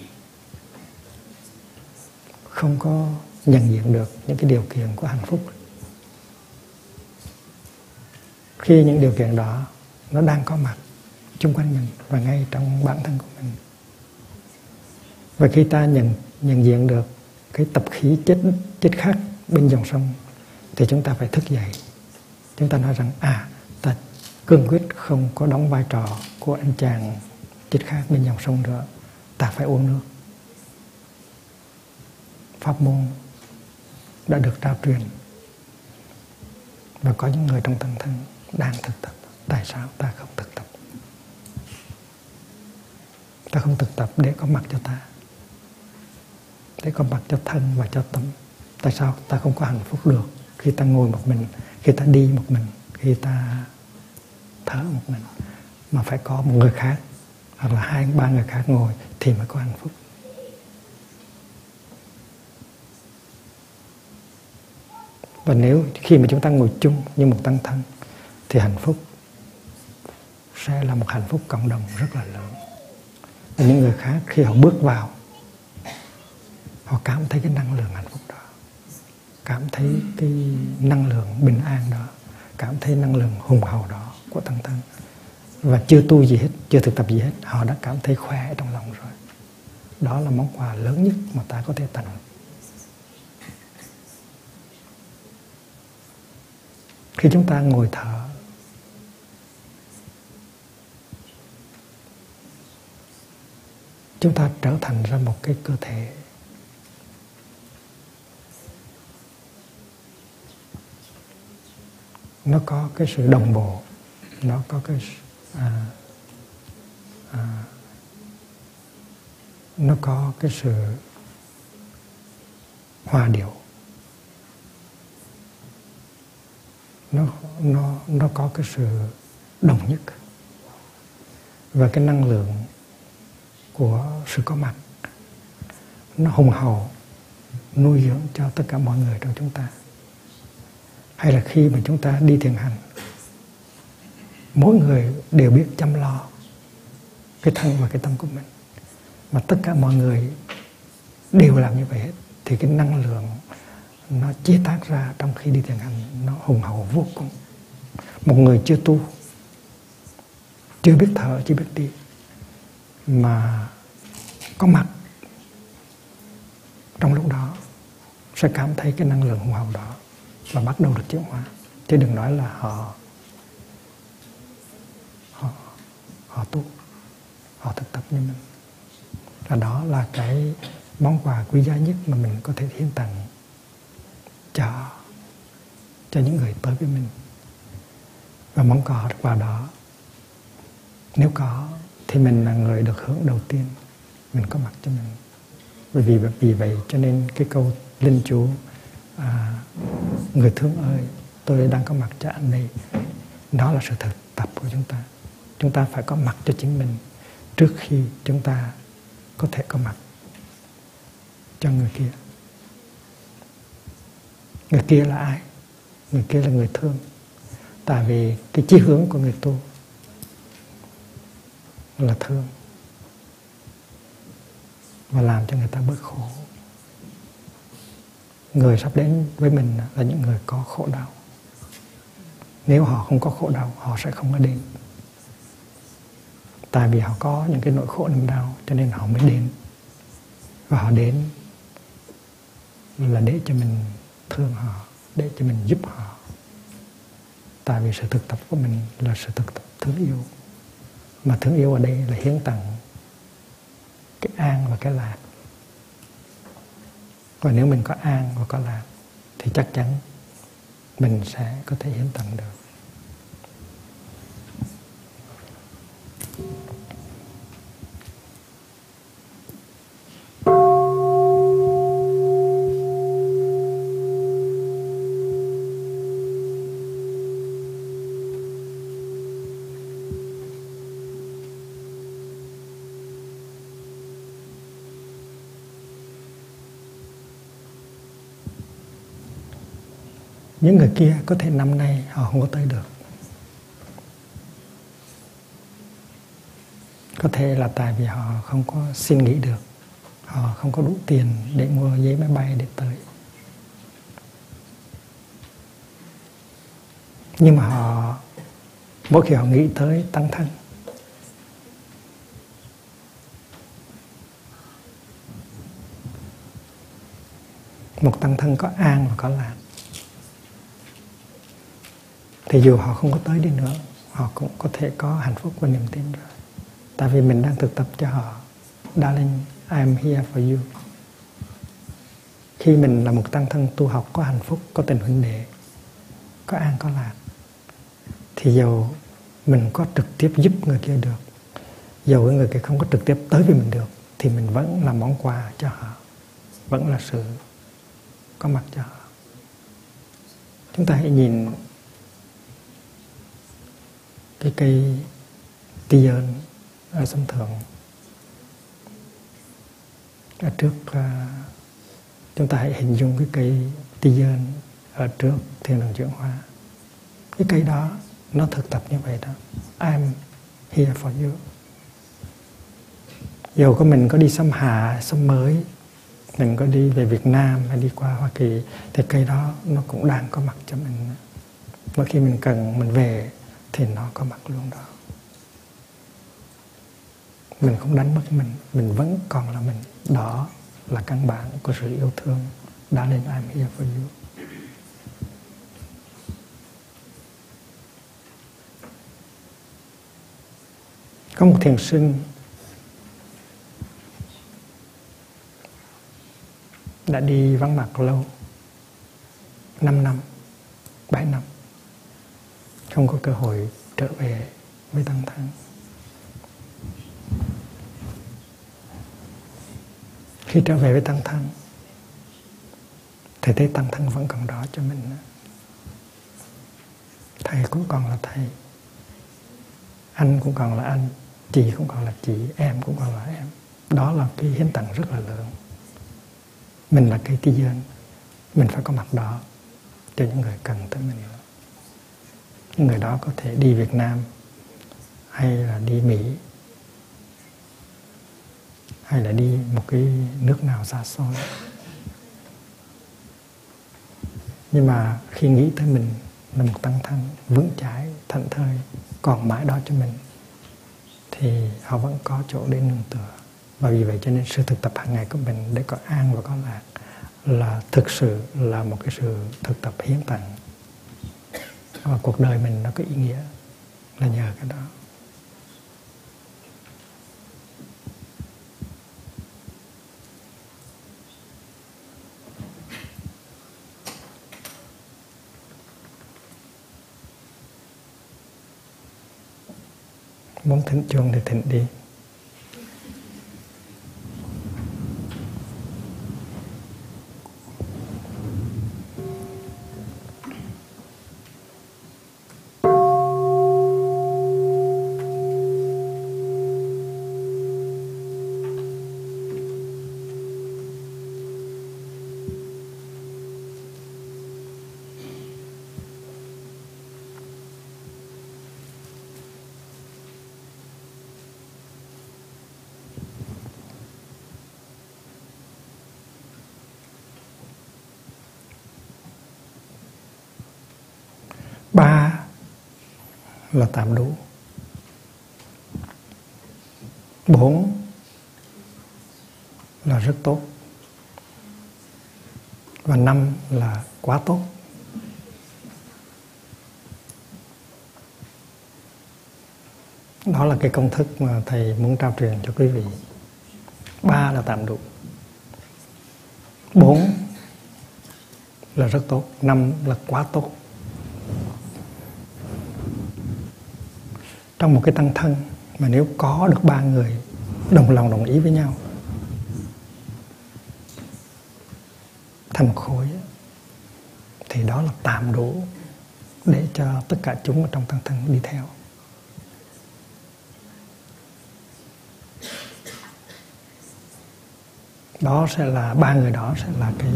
không có nhận diện được những cái điều kiện của hạnh phúc. Khi những điều kiện đó nó đang có mặt chung quanh mình và ngay trong bản thân của mình. Và khi ta nhận nhận diện được cái tập khí chết chết khác bên dòng sông, thì chúng ta phải thức dậy. Chúng ta nói rằng à ta cương quyết không có đóng vai trò của anh chàng chết khác bên dòng sông nữa. Ta phải uống nước pháp môn đã được trao truyền. Và có những người trong tăng thân đang thực tập. Tại sao ta không thực tập? Ta không thực tập để có mặt cho ta. Để có mặt cho thân và cho tâm. Tại sao ta không có hạnh phúc được khi ta ngồi một mình, khi ta đi một mình, khi ta thở một mình? Mà phải có một người khác, hoặc là hai, ba người khác ngồi thì mới có hạnh phúc. Và nếu khi mà chúng ta ngồi chung như một tăng thân, thì hạnh phúc sẽ là một hạnh phúc cộng đồng rất là lớn. Và những người khác khi họ bước vào, họ cảm thấy cái năng lượng hạnh phúc đó, cảm thấy cái năng lượng bình an đó, cảm thấy năng lượng hùng hậu đó của tăng thân. Và chưa tu gì hết, chưa thực tập gì hết, họ đã cảm thấy khỏe trong lòng rồi. Đó là món quà lớn nhất mà ta có thể tặng khi chúng ta ngồi thở. Chúng ta trở thành ra một cái cơ thể. Nó có cái sự đồng bộ nó có cái à, à, nó có cái sự hòa điệu. Nó nó nó có cái sự đồng nhất. Và cái năng lượng của sự có mặt, nó hùng hậu, nuôi dưỡng cho tất cả mọi người trong chúng ta. Hay là khi mà chúng ta đi thiền hành, mỗi người đều biết chăm lo cái thân và cái tâm của mình. Mà tất cả mọi người đều làm như vậy hết, thì cái năng lượng nó chế tác ra trong khi đi thiền hành, nó hùng hậu vô cùng. Một người chưa tu, chưa biết thở, chưa biết đi, mà có mặt trong lúc đó, sẽ cảm thấy cái năng lượng hùng hậu đó và bắt đầu được chuyển hóa. Chứ đừng nói là họ họ họ tu, họ thực tập như mình. Và đó là cái món quà quý giá nhất mà mình có thể hiến tặng cho những người tới với mình. Và mong có được quà đó. Nếu có thì mình là người được hưởng đầu tiên. Mình có mặt cho mình. Bởi vì vì vậy cho nên cái câu linh chú à, người thương ơi tôi đang có mặt cho anh đây. Đó là sự thực tập của chúng ta. Chúng ta phải có mặt cho chính mình trước khi chúng ta có thể có mặt cho người kia. Người kia là ai? Người kia là người thương. Tại vì cái chí hướng của người tu là thương và làm cho người ta bớt khổ. Người sắp đến với mình là những người có khổ đau. Nếu họ không có khổ đau, họ sẽ không có đến. Tại vì họ có những cái nỗi khổ niềm đau, cho nên họ mới đến. Và họ đến là để cho mình thương họ để cho mình giúp họ. Tại vì sự thực tập của mình là sự thực tập thương yêu. Mà thương yêu ở đây là hiến tặng cái an và cái lạc. Và nếu mình có an và có lạc, thì chắc chắn mình sẽ có thể hiến tặng được. Những người kia có thể năm nay họ không có tới được. Có thể là tại vì họ không có xin nghỉ được. Họ không có đủ tiền để mua giấy máy bay để tới. Nhưng mà họ, mỗi khi họ nghĩ tới tăng thân một tăng thân có an và có lạc thì dù họ không có tới đi nữa, họ cũng có thể có hạnh phúc và niềm tin rồi. Tại vì mình đang thực tập cho họ. Darling, I am here for you. Khi mình là một tăng thân tu học, có hạnh phúc, có tình huynh đệ, có an, có lạc, thì dầu mình có trực tiếp giúp người kia được, dầu người kia không có trực tiếp tới với mình được, thì mình vẫn là món quà cho họ. Vẫn là sự có mặt cho họ. Chúng ta hãy nhìn cái cây ti ơn ở sân thượng. Ở trước à, chúng ta hãy hình dung cái cây ti ơn ở trước thiên đường chuyển hóa. Cái cây đó, nó thực tập như vậy đó. I'm here for you. Dù có mình có đi xâm hạ xâm mới, mình có đi về Việt Nam hay đi qua Hoa Kỳ, thì cây đó nó cũng đang có mặt cho mình. Mỗi khi mình cần, mình về thì nó có mặt luôn đó. Mình không đánh mất mình mình vẫn còn là mình. Đó là căn bản của sự yêu thương đã lên I'm here for you. Có một thiền sinh đã đi vắng mặt lâu 5 năm 7 năm không có cơ hội trở về với tăng thân. Khi trở về với tăng thân, thầy thấy tăng thân vẫn còn đó cho mình. Thầy cũng còn là thầy. Anh cũng còn là anh, chị cũng còn là chị, em cũng còn là em. Đó là cái hiến tặng rất là lớn. Mình là cây ti dân, mình phải có mặt đó cho những người cần tới mình người đó có thể đi Việt Nam hay là đi Mỹ hay là đi một cái nước nào xa xôi. Nhưng mà khi nghĩ tới mình, là một tăng thân vững chãi thận thơi, còn mãi đó cho mình, thì họ vẫn có chỗ để nương tựa. Và vì vậy cho nên sự thực tập hàng ngày của mình để có an và có lạc là thực sự là một cái sự thực tập hiến tặng và cuộc đời mình nó có ý nghĩa là nhờ cái đó. Muốn thịnh chuông thì thịnh đi ba là tạm đủ. Bốn là rất tốt. Và năm là quá tốt. Đó là cái công thức mà thầy muốn trao truyền cho quý vị. Ba là tạm đủ. Bốn là rất tốt. Năm là quá tốt. Trong một cái tăng thân mà nếu có được ba người đồng lòng, đồng ý với nhau, thành một khối, thì đó là tạm đủ để cho tất cả chúng ở trong tăng thân đi theo. Đó sẽ là, ba người đó sẽ là cái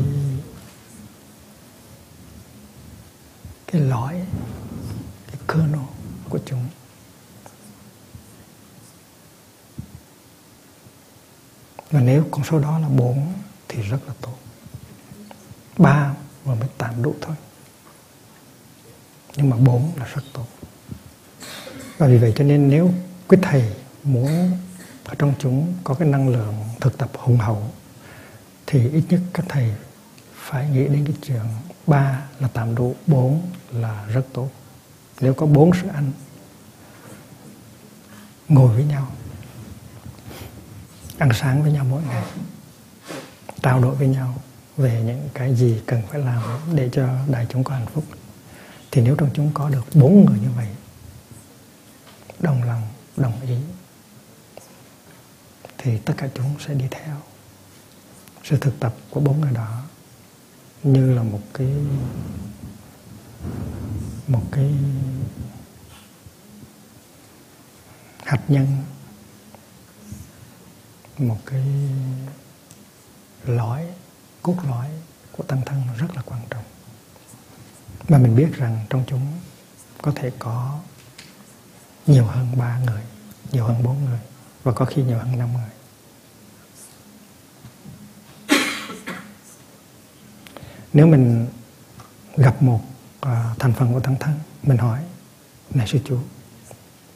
cái lõi cái kernel của chúng số đó là bốn thì rất là tốt. Ba và mới tạm đủ thôi. Nhưng mà bốn là rất tốt. Và vì vậy cho nên nếu quý thầy muốn ở trong chúng có cái năng lượng thực tập hùng hậu, thì ít nhất các thầy phải nghĩ đến cái chuyện ba là tạm đủ bốn là rất tốt. Nếu có bốn sự ăn, ngồi với nhau ăn sáng với nhau mỗi ngày, trao đổi với nhau về những cái gì cần phải làm để cho đại chúng có hạnh phúc. Thì nếu trong chúng có được bốn người như vậy, đồng lòng, đồng ý, thì tất cả chúng sẽ đi theo sự thực tập của bốn người đó như là một cái một cái hạt nhân một cái lõi cốt lõi của tăng thân rất là quan trọng. Mà mình biết rằng trong chúng có thể có nhiều hơn ba người nhiều hơn bốn người và có khi nhiều hơn năm người. Nếu mình gặp một uh, thành phần của tăng thân mình hỏi này sư chú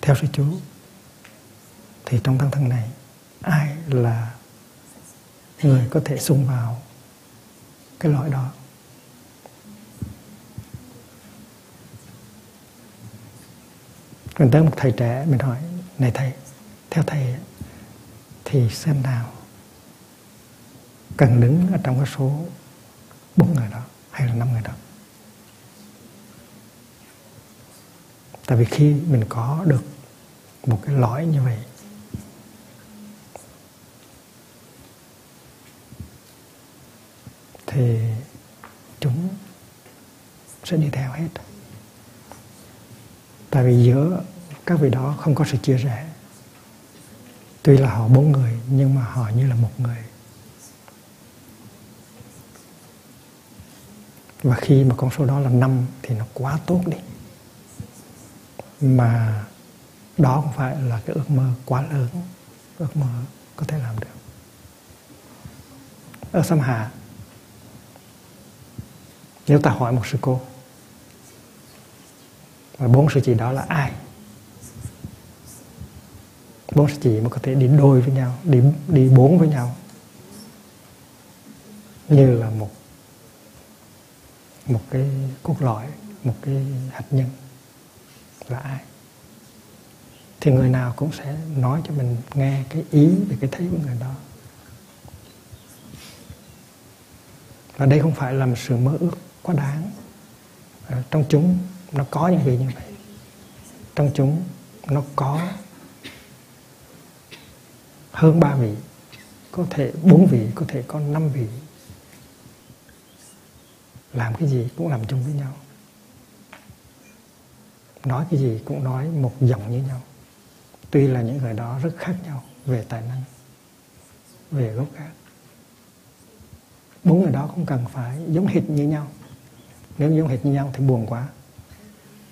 theo sư chú thì trong tăng thân này ai là người có thể xung vào cái loại đó? Mình tới một thầy trẻ, mình hỏi, này thầy, theo thầy thì xem nào, cần đứng ở trong cái số bốn người đó hay là năm người đó? Tại vì khi mình có được một cái lõi như vậy thì chúng sẽ đi theo hết. Tại vì giữa các vị đó không có sự chia rẽ. Tuy là họ bốn người, nhưng mà họ như là một người. Và khi mà con số đó là năm thì nó quá tốt đi. Mà đó không phải là cái ước mơ quá lớn, ước mơ có thể làm được. Ở Sam Hạ nếu ta hỏi một sư cô, và bốn sư chị đó là ai? Bốn sư chị mà có thể đi đôi với nhau, đi đi bốn với nhau, như là một một cái cốt lõi, một cái hạt nhân là ai? Thì người nào cũng sẽ nói cho mình nghe cái ý về cái thấy của người đó. Và đây không phải là một sự mơ ước quá đáng. Ờ, trong chúng nó có những vị như vậy? Trong chúng nó có hơn ba vị, có thể bốn vị, có thể có năm vị. Làm cái gì cũng làm chung với nhau. Nói cái gì cũng nói một giọng như nhau. Tuy là những người đó rất khác nhau về tài năng, về gốc gác. Bốn người đó không cần phải giống hệt như nhau nếu giống hệt như nhau thì buồn quá.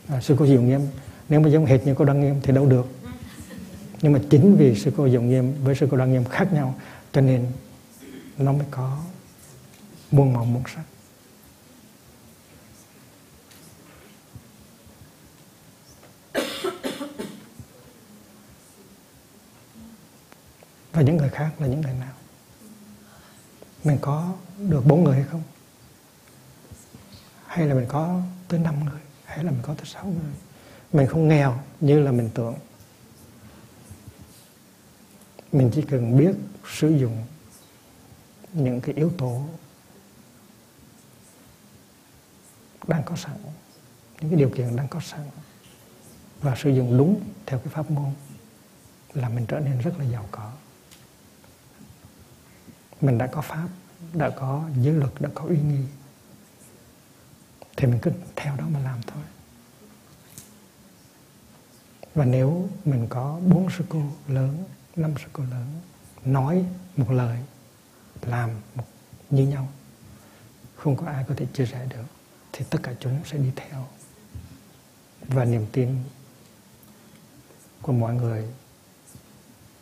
À, sư cô diệu nghiêm. Nếu mà giống hệt như cô đăng nghiêm thì đâu được. Nhưng mà chính vì sư cô diệu nghiêm với sư cô đăng nghiêm khác nhau cho nên nó mới có muôn màu muôn sắc. Và những người khác là những người nào? Mình có được bốn người hay không? Hay là mình có tới năm người, hay là mình có tới sáu người. Mình không nghèo như là mình tưởng. Mình chỉ cần biết sử dụng những cái yếu tố đang có sẵn, những cái điều kiện đang có sẵn, và sử dụng đúng theo cái pháp môn là mình trở nên rất là giàu có. Mình đã có pháp, đã có giới luật, đã có uy nghi thì mình cứ theo đó mà làm thôi. Và nếu mình có bốn sư cô lớn, năm sư cô lớn, nói một lời, làm một, như nhau, không có ai có thể chia sẻ được, thì tất cả chúng sẽ đi theo. Và niềm tin của mọi người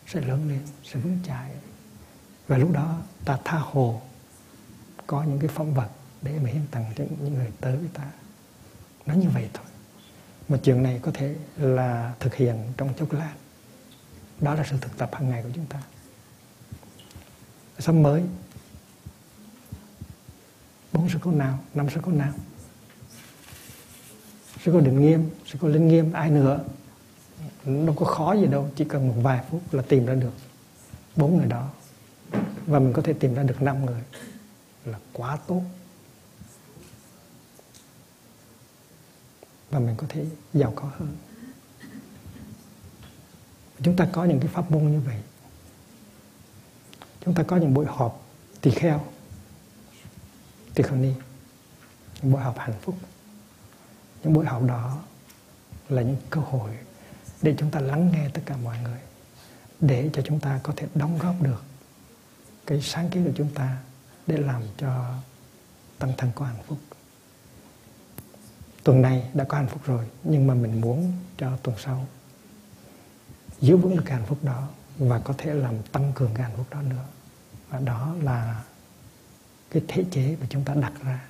sẽ lớn lên, sẽ vững chãi. Và lúc đó ta tha hồ có những cái phong vật để mà hiến tặng cho những người tới với ta. Nó như vậy thôi. Mà chuyện này có thể là thực hiện trong chốc lát. Đó là sự thực tập hàng ngày của chúng ta. Sắp mới. Bốn sự cố nào, năm sự cố nào? Sự cố định nghiêm sự cố linh nghiêm, ai nữa? Đâu có khó gì đâu, chỉ cần một vài phút là tìm ra được bốn người đó. Và mình có thể tìm ra được năm người. Là quá tốt. Và mình có thể giàu có hơn. Chúng ta có những cái pháp môn như vậy. Chúng ta có những buổi họp tỳ kheo tỳ kheo ni, những buổi họp hạnh phúc. Những buổi họp đó là những cơ hội để chúng ta lắng nghe tất cả mọi người, để cho chúng ta có thể đóng góp được cái sáng kiến của chúng ta để làm cho tăng thân có hạnh phúc tuần này đã có hạnh phúc rồi, nhưng mà mình muốn cho tuần sau giữ vững được cái hạnh phúc đó và có thể làm tăng cường cái hạnh phúc đó nữa. Và đó là cái thể chế mà chúng ta đặt ra.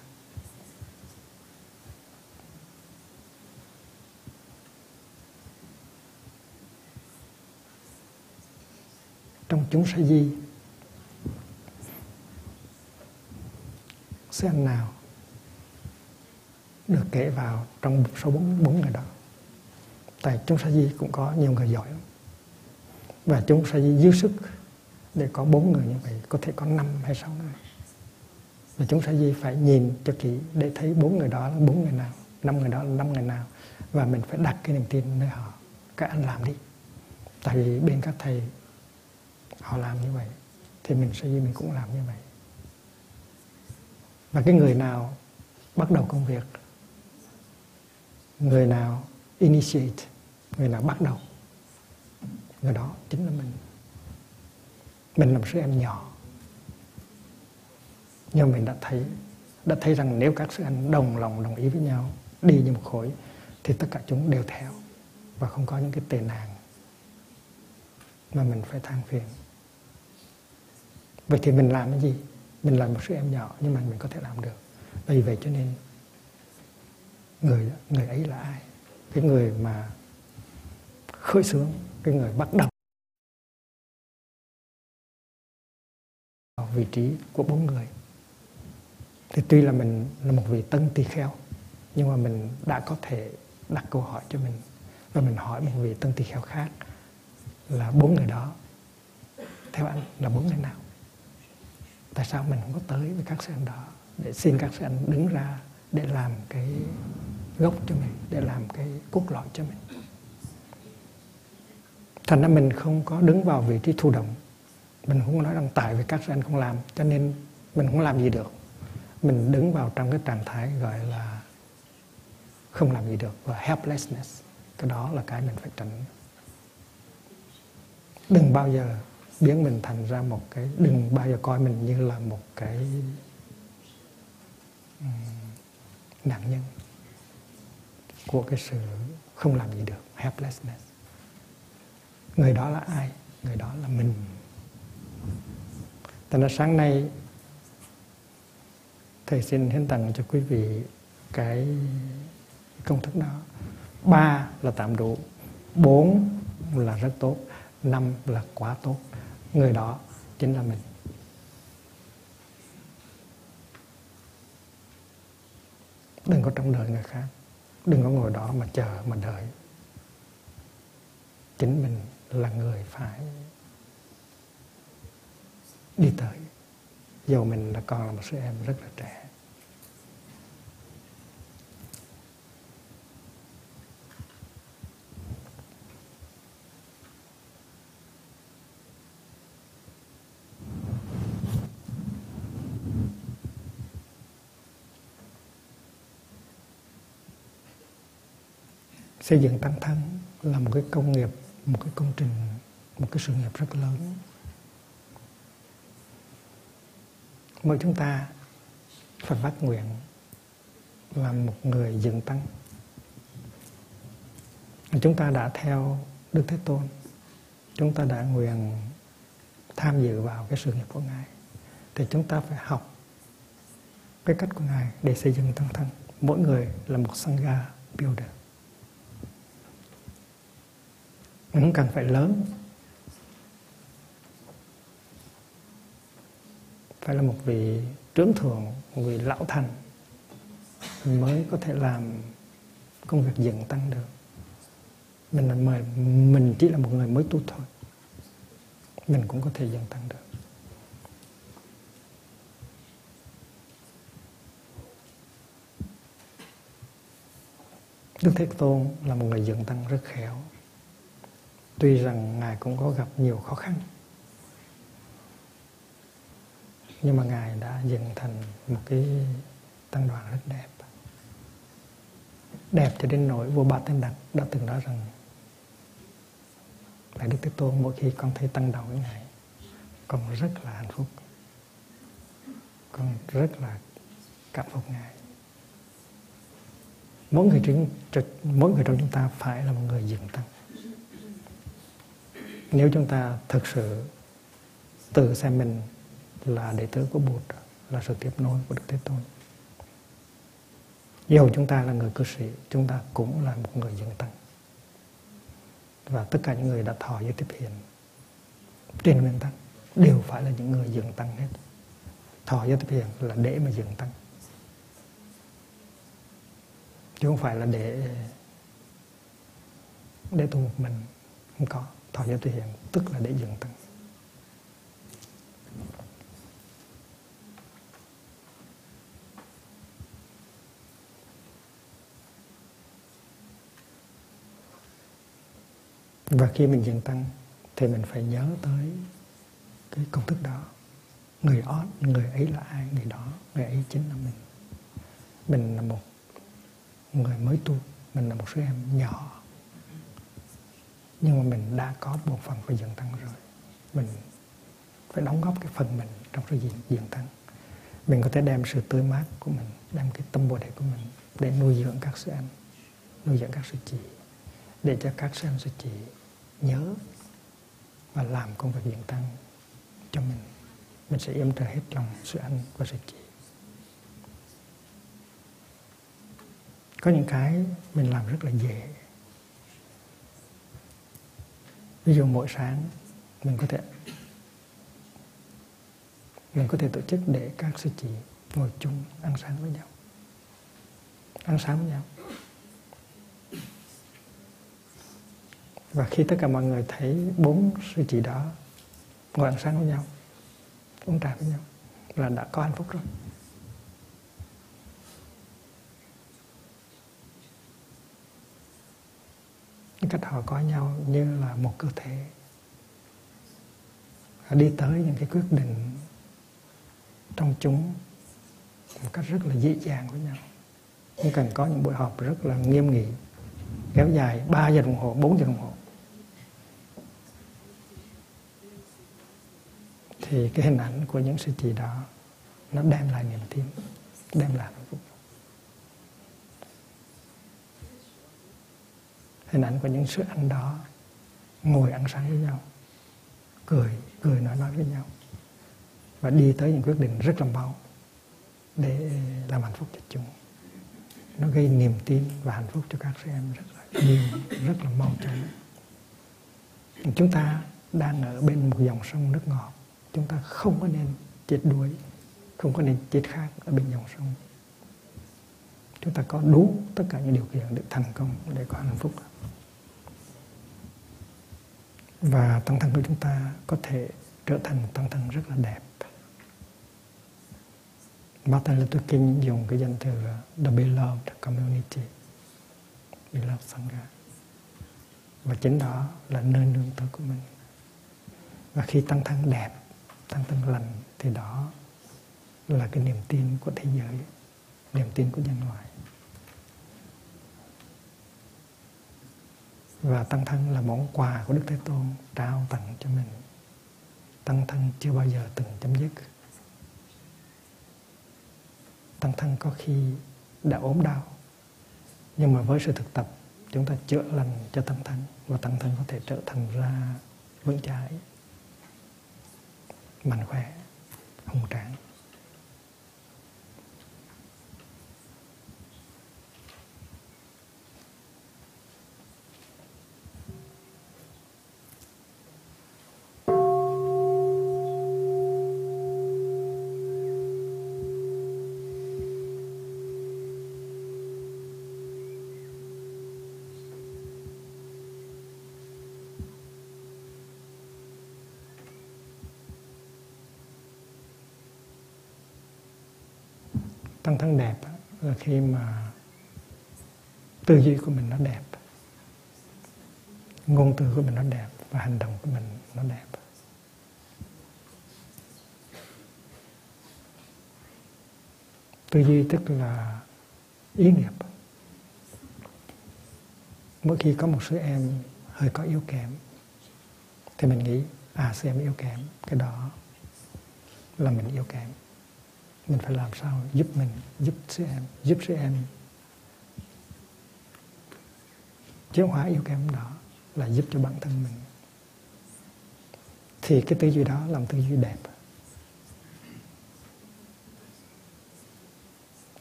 Trong chúng sa di xem nào? Được kể vào trong số bốn bốn người đó. Tại chúng sa di cũng có nhiều người giỏi và chúng sa di dư sức để có bốn người như vậy, có thể có năm hay sáu người. Và chúng sa di phải nhìn cho kỹ để thấy bốn người đó là bốn người nào, năm người đó là năm người nào. Và mình phải đặt cái niềm tin nơi họ. Các anh làm đi. Tại vì bên các thầy, họ làm như vậy, thì mình sa di mình cũng làm như vậy. Và cái người nào bắt đầu công việc người nào initiate, người nào bắt đầu. Người đó chính là mình. Mình làm sư em nhỏ. Nhưng mình đã thấy đã thấy rằng nếu các sư anh đồng lòng, đồng ý với nhau, đi như một khối, thì tất cả chúng đều theo. Và không có những cái tệ nạn mà mình phải than phiền. Vậy thì mình làm cái gì? Mình là một sư em nhỏ, nhưng mà mình có thể làm được. Vì vậy cho nên người người ấy là ai? Cái người mà khơi sướng, cái người bắt đầu vị trí của bốn người. Thì tuy là mình là một vị tân tỳ kheo nhưng mà mình đã có thể đặt câu hỏi cho mình và mình hỏi một vị tân tỳ kheo khác là bốn người đó theo anh là bốn người nào? Tại sao mình không có tới với các sư anh đó để xin các sư anh đứng ra để làm cái gốc cho mình để làm cái cốt lõi cho mình. Thành ra mình không có đứng vào vị trí thụ động. Mình không nói rằng tại vì các anh không làm cho nên mình không làm gì được. Mình đứng vào trong cái trạng thái gọi là không làm gì được và helplessness. Cái đó là cái mình phải tránh. Đừng bao giờ biến mình thành ra một cái đừng bao giờ coi mình như là một cái um, nạn nhân của cái sự không làm gì được, helplessness. Người đó là ai? Người đó là mình. Tại ra sáng nay, thầy xin hiến tặng cho quý vị cái công thức đó. Ba là tạm đủ, bốn là rất tốt, năm là quá tốt. Người đó chính là mình. Đừng có trông đợi người khác đừng có ngồi đó mà chờ mà đợi. Chính mình là người phải đi tới. Dù mình là còn là một sư em rất là trẻ. Xây dựng tăng thân là một cái công nghiệp, một cái công trình, một cái sự nghiệp rất lớn. Mỗi chúng ta phải phát nguyện là một người dựng tăng. Chúng ta đã theo Đức Thế Tôn. Chúng ta đã nguyện tham dự vào cái sự nghiệp của Ngài. Thì chúng ta phải học cái cách của Ngài để xây dựng tăng thân. Mỗi người là một sangha builder nó không cần phải lớn. Phải là một vị trưởng thượng, một vị lão thành mới có thể làm công việc dựng tăng được. Mình là mời, mình chỉ là một người mới tu thôi. Mình cũng có thể dựng tăng được. Đức Thế Tôn là một người dựng tăng rất khéo. Tuy rằng Ngài cũng có gặp nhiều khó khăn, Nhưng mà Ngài đã dựng thành một cái tăng đoàn rất đẹp. Đẹp cho đến nỗi vua Ba Tên đặt đã từng nói rằng Lại Đức Thế Tôn, mỗi khi con thấy tăng đầu với Ngài, Con rất là hạnh phúc, Con rất là cảm phục Ngài. Mỗi người chúng mỗi người trong chúng ta phải là một người dựng tăng nếu chúng ta thực sự tự xem mình là đệ tử của Bụt, là sự tiếp nối của Đức Thế Tôn. Dầu chúng ta là người cư sĩ, chúng ta cũng là một người dân tăng và tất cả những người đã thọ giới tiếp hiện trên nguyên tắc đều phải là những người dựng tăng hết. Thọ giới tiếp hiện là để mà dựng tăng chứ không phải là để để tu một mình, không có thọ giới tu hiện tức là để dựng tăng và khi mình dựng tăng thì mình phải nhớ tới cái công thức đó. Người đó người ấy là ai, người đó, người ấy chính là mình. Mình là một người mới tu, mình là một số em nhỏ nhưng mà mình đã có một phần phải dựng tăng rồi. Mình phải đóng góp cái phần mình trong cái diện, diện tăng mình có thể đem sự tươi mát của mình đem cái tâm bồ đề của mình để nuôi dưỡng các sư anh nuôi dưỡng các sư chị để cho các sư anh sư chị nhớ và làm công việc diện tăng cho mình. Mình sẽ yếm trợ hết lòng sư anh và sư chị. Có những cái mình làm rất là dễ ví dụ mỗi sáng mình có thể, mình có thể tổ chức để các sư chị ngồi chung ăn sáng với nhau. Ăn sáng với nhau. Và khi tất cả mọi người thấy bốn sư chị đó ngồi ăn sáng với nhau, uống trà với nhau là đã có hạnh phúc rồi. Cách họ có nhau như là một cơ thể. Họ đi tới những cái quyết định trong chúng một cách rất là dễ dàng với nhau. Không cần có những buổi họp rất là nghiêm nghị, kéo dài 3 giờ đồng hồ 4 giờ đồng hồ. Thì cái hình ảnh của những sự chỉ đó nó đem lại niềm tin, đem lại hạnh phúc. Hình ảnh của những sự anh đó ngồi ăn sáng với nhau, cười cười nói nói với nhau và đi tới những quyết định rất là mau để làm hạnh phúc cho chúng. Nó gây niềm tin và hạnh phúc cho các sư em rất là nhiều, rất là mau chóng. Chúng ta đang ở bên một dòng sông nước ngọt. Chúng ta không có nên chết đuối, không có nên chết khác ở bên dòng sông. Chúng ta có đủ tất cả những điều kiện để thành công, để có hạnh phúc và tăng thân của chúng ta có thể trở thành một tăng thân rất là đẹp. Martin Luther King dùng cái danh từ The Beloved Community, Beloved Sangha. Và chính đó là nơi nương tựa của mình. Và khi tăng thân đẹp, tăng thân lành, thì đó là cái niềm tin của thế giới, niềm tin của nhân loại. Và tăng thân là món quà của Đức Thế Tôn trao tặng cho mình. Tăng thân chưa bao giờ từng chấm dứt. Tăng thân có khi đã ốm đau, nhưng mà với sự thực tập chúng ta chữa lành cho tăng thân và tăng thân có thể trở thành ra vững chãi mạnh khỏe hùng tráng tăng thân đẹp là khi mà tư duy của mình nó đẹp, ngôn từ của mình nó đẹp và hành động của mình nó đẹp. Tư duy tức là ý nghiệp mỗi khi có một số em hơi có yếu kém, thì mình nghĩ à sư em yếu kém, cái đó là mình yếu kém mình phải làm sao giúp mình, giúp sư em, giúp sư em. Chứ hóa yêu kém đó là giúp cho bản thân mình. Thì cái tư duy đó làm tư duy đẹp.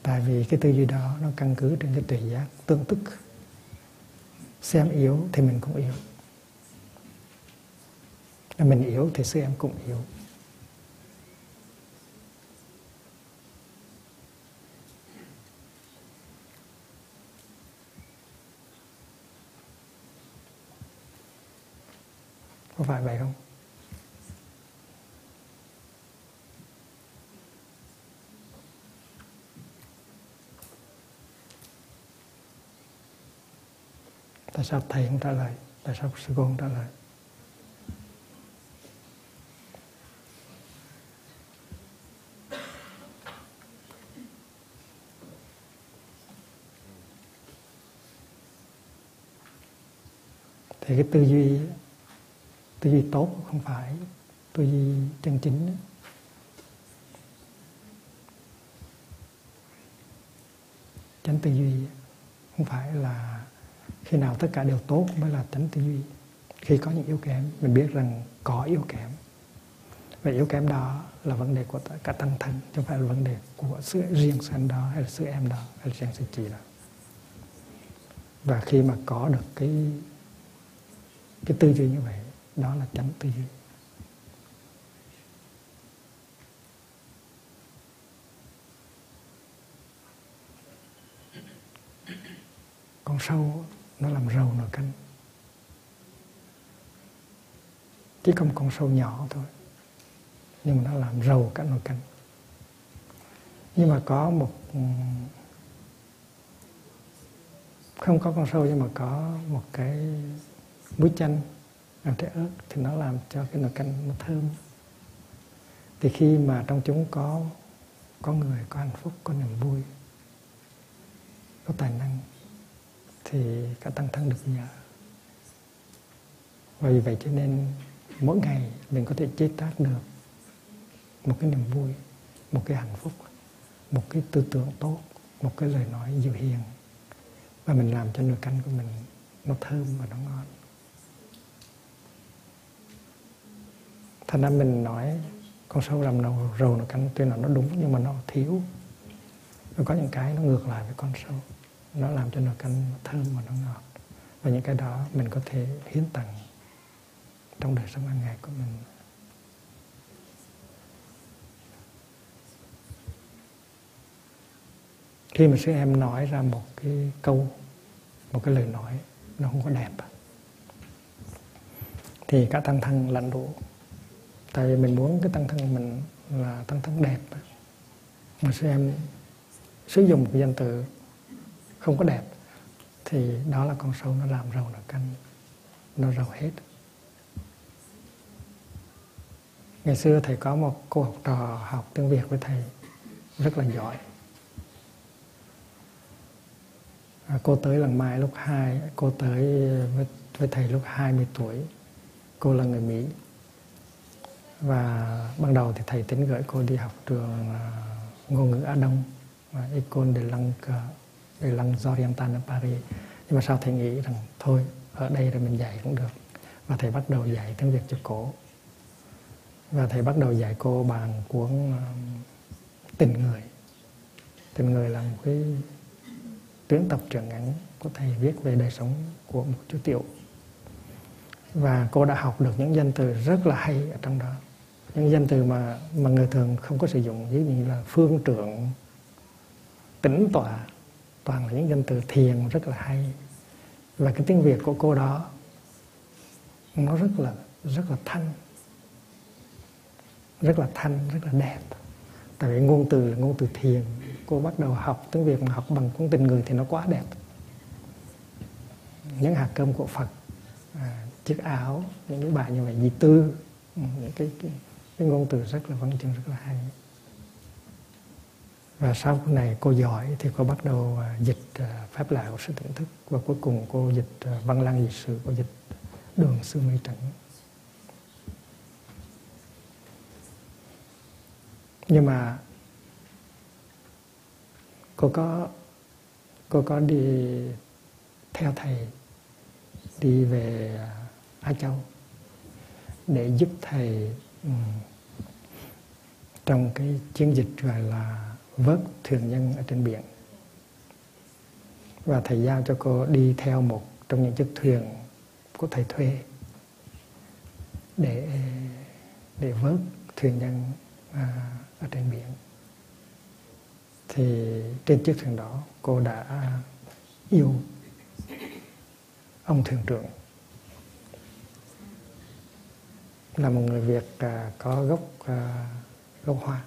Tại vì cái tư duy đó nó căn cứ trên cái tùy giác tương tức. Xem yếu thì mình cũng yếu. Mình yếu thì sư em cũng yếu. Có phải vậy không? Tại sao thầy không trả lời tại sao sư cô không trả lời. Thì cái tư duy tư duy tốt không phải. Tư duy chân chính chánh tư duy không phải là khi nào tất cả đều tốt mới là chánh tư duy. Khi có những yếu kém, mình biết rằng có yếu kém. Và yếu kém đó là vấn đề của cả tăng thân, chứ không phải là vấn đề của sự riêng sanh đó hay là sự em đó hay là riêng sự chị đó. Và khi mà có được cái cái tư duy như vậy đó là chánh tư duy con sâu, nó làm rầu nồi canh. Chỉ có một con sâu nhỏ thôi, nhưng mà nó làm rầu cả nồi canh. Nhưng mà có một, không có con sâu, nhưng mà có một cái muối chanh ăn trái ớt thì nó làm cho cái nồi canh nó thơm. Thì khi mà trong chúng có có người, có hạnh phúc, có niềm vui, có tài năng, thì cả tăng thân được nhờ. Và vì vậy cho nên mỗi ngày mình có thể chế tác được một cái niềm vui, một cái hạnh phúc, một cái tư tưởng tốt, một cái lời nói dịu hiền. Và mình làm cho nồi canh của mình nó thơm và nó ngon. Thành ra mình nói con sâu làm đầu rầu nó canh tuy là nó đúng nhưng mà nó thiếu. Nó có những cái nó ngược lại với con sâu nó làm cho nồi canh thơm và nó ngọt. Và những cái đó mình có thể hiến tặng trong đời sống hàng ngày của mình. Khi mà sư em nói ra một cái câu, một cái lời nói nó không có đẹp. Thì cả tăng thân lạnh đủ tại vì mình muốn cái tăng thân mình là tăng thân đẹp. Mà xem sử dụng một cái danh từ không có đẹp thì đó là con sâu nó làm rầu nó canh nó rầu hết. Ngày xưa thầy có một cô học trò học tiếng việt với thầy rất là giỏi. À, cô tới lần mai lúc hai cô tới với, với thầy lúc 20 tuổi. Cô là người mỹ và ban đầu thì thầy tính gửi cô đi học trường à, ngôn ngữ Á Đông và Ecole de langue à, de langue orientale ở à Paris. Nhưng mà sau thầy nghĩ rằng thôi ở đây rồi mình dạy cũng được. Và thầy bắt đầu dạy tiếng việt cho cổ, và thầy bắt đầu dạy cô bằng cuốn tình người. Tình người là một cái tuyến tập truyện ngắn của thầy viết về đời sống của một chú tiểu. Và cô đã học được những danh từ rất là hay ở trong đó những danh từ mà mà người thường không có sử dụng ví dụ như là phương trưởng tĩnh tọa toàn là những danh từ thiền rất là hay. Và cái tiếng việt của cô đó nó rất là rất là thanh. Rất là thanh rất là đẹp. Tại vì ngôn từ là ngôn từ thiền. Cô bắt đầu học tiếng việt mà học bằng cuốn tình người thì nó quá đẹp. Những hạt cơm của phật à, chiếc áo những cái bài như vậy di tư những cái, cái, cái ngôn từ rất là văn chương, rất là hay. Và sau này cô giỏi thì cô bắt đầu à, dịch à, pháp lạ của sự tỉnh thức. Và cuối cùng cô dịch à, văn lang dịch sự, cô dịch đường sư mây trận nhưng mà cô có cô có đi theo thầy, đi về Á Châu để giúp thầy trong cái chiến dịch gọi là vớt thuyền nhân ở trên biển. Và thầy giao cho cô đi theo một trong những chiếc thuyền của thầy thuê để để vớt thuyền nhân à, ở trên biển. Thì trên chiếc thuyền đó cô đã yêu ông thuyền trưởng. Là một người Việt à, có gốc à, gốc Hoa.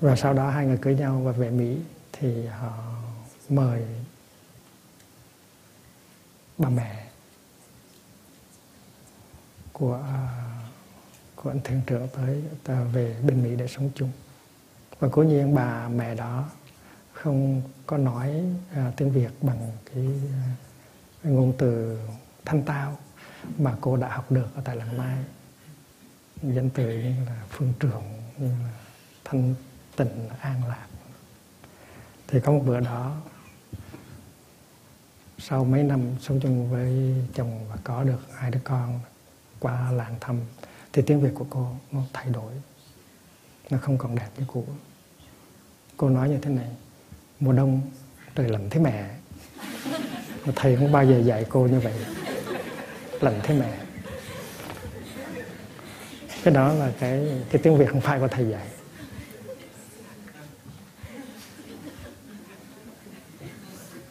Và sau đó hai người cưới nhau và về Mỹ thì họ mời bà mẹ của à, của anh thuyền trưởng tới về bên Mỹ để sống chung. Và cố nhiên bà mẹ đó không có nói uh, tiếng Việt bằng cái uh, ngôn từ thanh tao mà cô đã học được ở tại làng Mai. Danh từ như là phương trưởng như là thanh tịnh an lạc. Thì có một bữa đó sau mấy năm sống chung với chồng và có được hai đứa con qua làng thăm thì tiếng Việt của cô nó thay đổi. Nó không còn đẹp như cũ. Cô nói như thế này mùa đông, trời lạnh thế mẹ. Mà thầy không bao giờ dạy cô như vậy. Lạnh thế mẹ. Cái đó là cái cái tiếng Việt không phải của thầy dạy.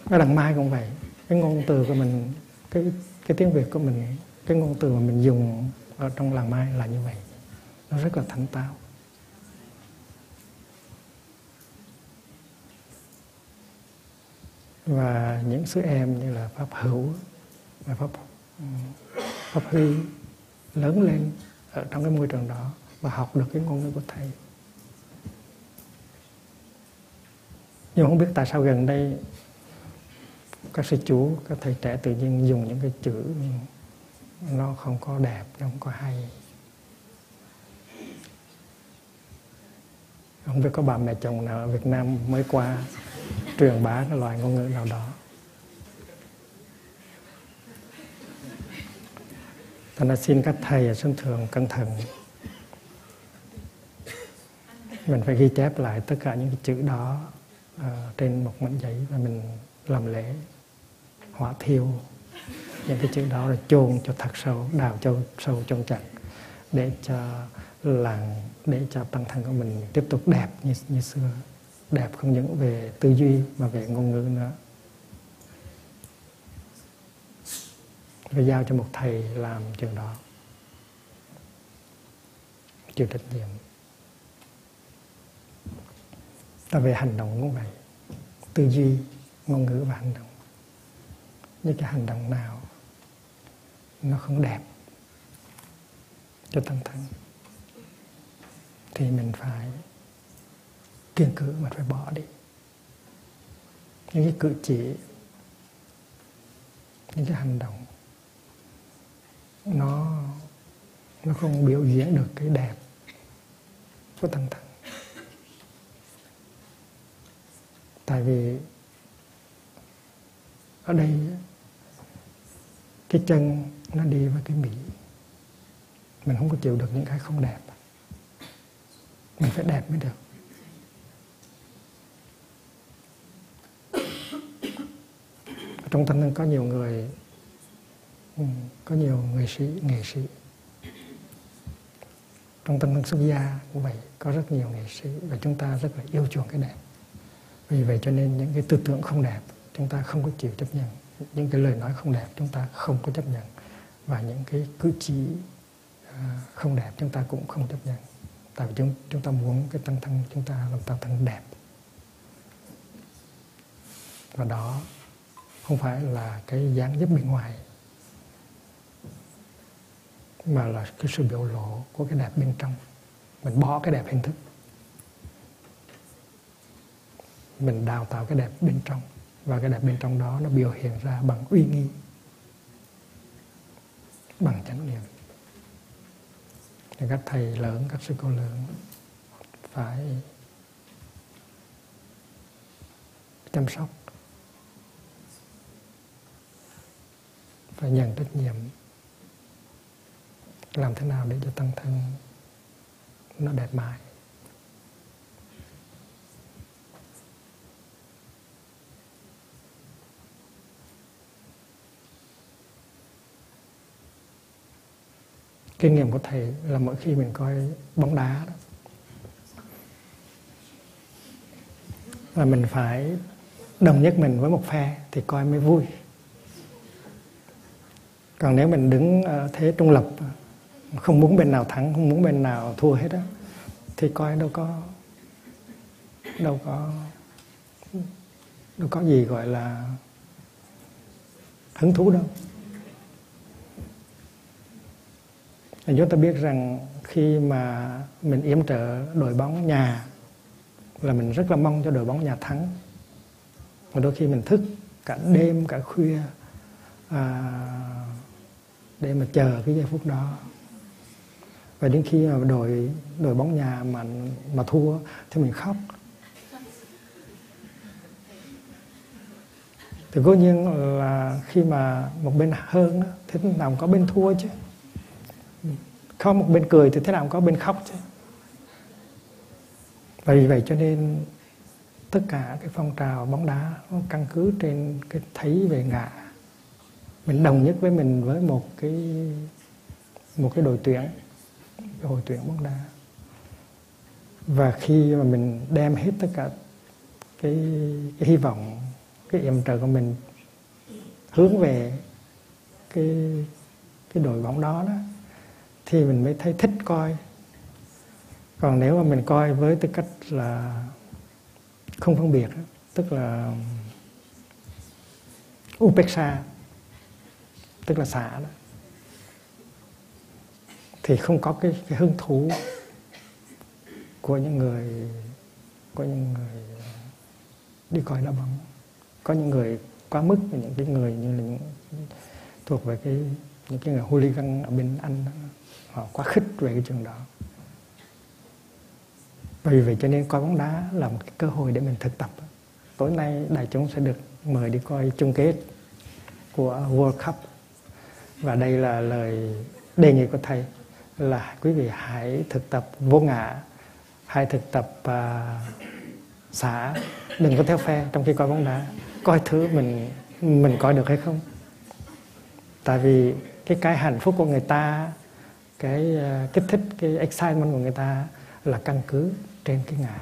Cái đằng mai cũng vậy. Cái ngôn từ của mình, cái cái tiếng việt của mình, cái ngôn từ mà mình dùng ở trong làng mai là như vậy. Nó rất là thánh táo. Và những sứ em như là pháp hữu và pháp ừ, pháp huy lớn lên ở trong cái môi trường đó và học được cái ngôn ngữ của thầy. Nhưng không biết tại sao gần đây các sư chú, các thầy trẻ tự nhiên dùng những cái chữ nó không có đẹp, nó không có hay. Không biết có bà mẹ chồng nào ở Việt Nam mới qua truyền bá cái loại ngôn ngữ nào đó. Thành ra xin các thầy ở sân thường cẩn thận. Mình phải ghi chép lại tất cả những cái chữ đó uh, trên một mảnh giấy và mình làm lễ hỏa thiêu những cái chữ đó là chôn cho thật sâu đào cho sâu trong chặt để cho là để cho tâm thân của mình tiếp tục đẹp như như xưa. Đẹp không những về tư duy mà về ngôn ngữ nữa. Phải giao cho một thầy làm trường đó. Chịu trách nhiệm. Ta về hành động cũng vậy tư duy, ngôn ngữ và hành động. Những cái hành động nào nó không đẹp cho tăng thân thì mình phải kiên cử mà phải bỏ đi. Những cái cử chỉ, những cái hành động, nó nó không biểu diễn được cái đẹp của tăng thân tại vì ở đây cái chân nó đi với cái mỹ. Mình không có chịu được những cái không đẹp mình phải đẹp mới được. Trong thanh niên có nhiều người ừ, có nhiều người sĩ, nghệ sĩ. Trong tâm thân xuất gia cũng vậy, có rất nhiều nghệ sĩ và chúng ta rất là yêu chuộng cái đẹp. Vì vậy cho nên những cái tư tưởng không đẹp, chúng ta không có chịu chấp nhận. Những cái lời nói không đẹp, chúng ta không có chấp nhận. Và những cái cử chỉ ờ, không đẹp, chúng ta cũng không chấp nhận tại vì chúng chúng ta muốn cái tăng thân, chúng ta làm tăng thân đẹp. Và đó không phải là cái dáng dấp bên ngoài, mà là cái sự biểu lộ của cái đẹp bên trong. Mình bỏ cái đẹp hình thức. Mình đào tạo cái đẹp bên trong, và cái đẹp bên trong đó nó biểu hiện ra bằng uy nghi, bằng chánh niệm thì các thầy lớn, các sư cô lớn phải chăm sóc, phải nhận trách nhiệm, làm thế nào để cho tăng thân nó đẹp mãi. Kinh nghiệm của thầy là mỗi khi mình coi bóng đá đó. Là mình phải đồng nhất mình với một phe thì coi mới vui. Còn nếu mình đứng ở thế trung lập, không muốn bên nào thắng, không muốn bên nào thua hết á, thì coi đâu có đâu có đâu có gì gọi là hứng thú đâu. Chúng ta biết rằng khi mà mình yểm trợ đội bóng nhà là mình rất là mong cho đội bóng nhà thắng. Và đôi khi mình thức cả đêm cả khuya à, để mà chờ cái giây phút đó. Và đến khi mà đội đội bóng nhà mà mà thua thì mình khóc. Thì cố nhiên là khi mà một bên hơn thì nào có bên thua chứ không một bên cười thì thế nào cũng có bên khóc chứ. Và vì vậy cho nên tất cả cái phong trào bóng đá nó căn cứ trên cái thấy về ngã. Mình đồng nhất với mình với một cái một cái đội tuyển đội tuyển bóng đá. Và khi mà mình đem hết tất cả cái, cái hy vọng cái yểm trợ của mình hướng về cái cái đội bóng đó đó thì mình mới thấy thích coi. Còn nếu mà mình coi với tư cách là không phân biệt tức là upeksha tức là xả đó thì không có cái, cái hứng thú của những người của những người đi coi đá bóng. Có những người quá mức những cái người như là những thuộc về cái những cái người hooligan ở bên anh đó, họ quá khích về cái chuyện đó. Vì vậy cho nên coi bóng đá là một cái cơ hội để mình thực tập. Tối nay đại chúng sẽ được mời đi coi chung kết của World Cup. Và đây là lời đề nghị của thầy là quý vị hãy thực tập vô ngã hãy thực tập uh, xả đừng có theo phe trong khi coi bóng đá. Coi thứ mình mình coi được hay không? Tại vì cái cái hạnh phúc của người ta cái ờ, kích thích cái excitement của người ta là căn cứ trên cái ngã.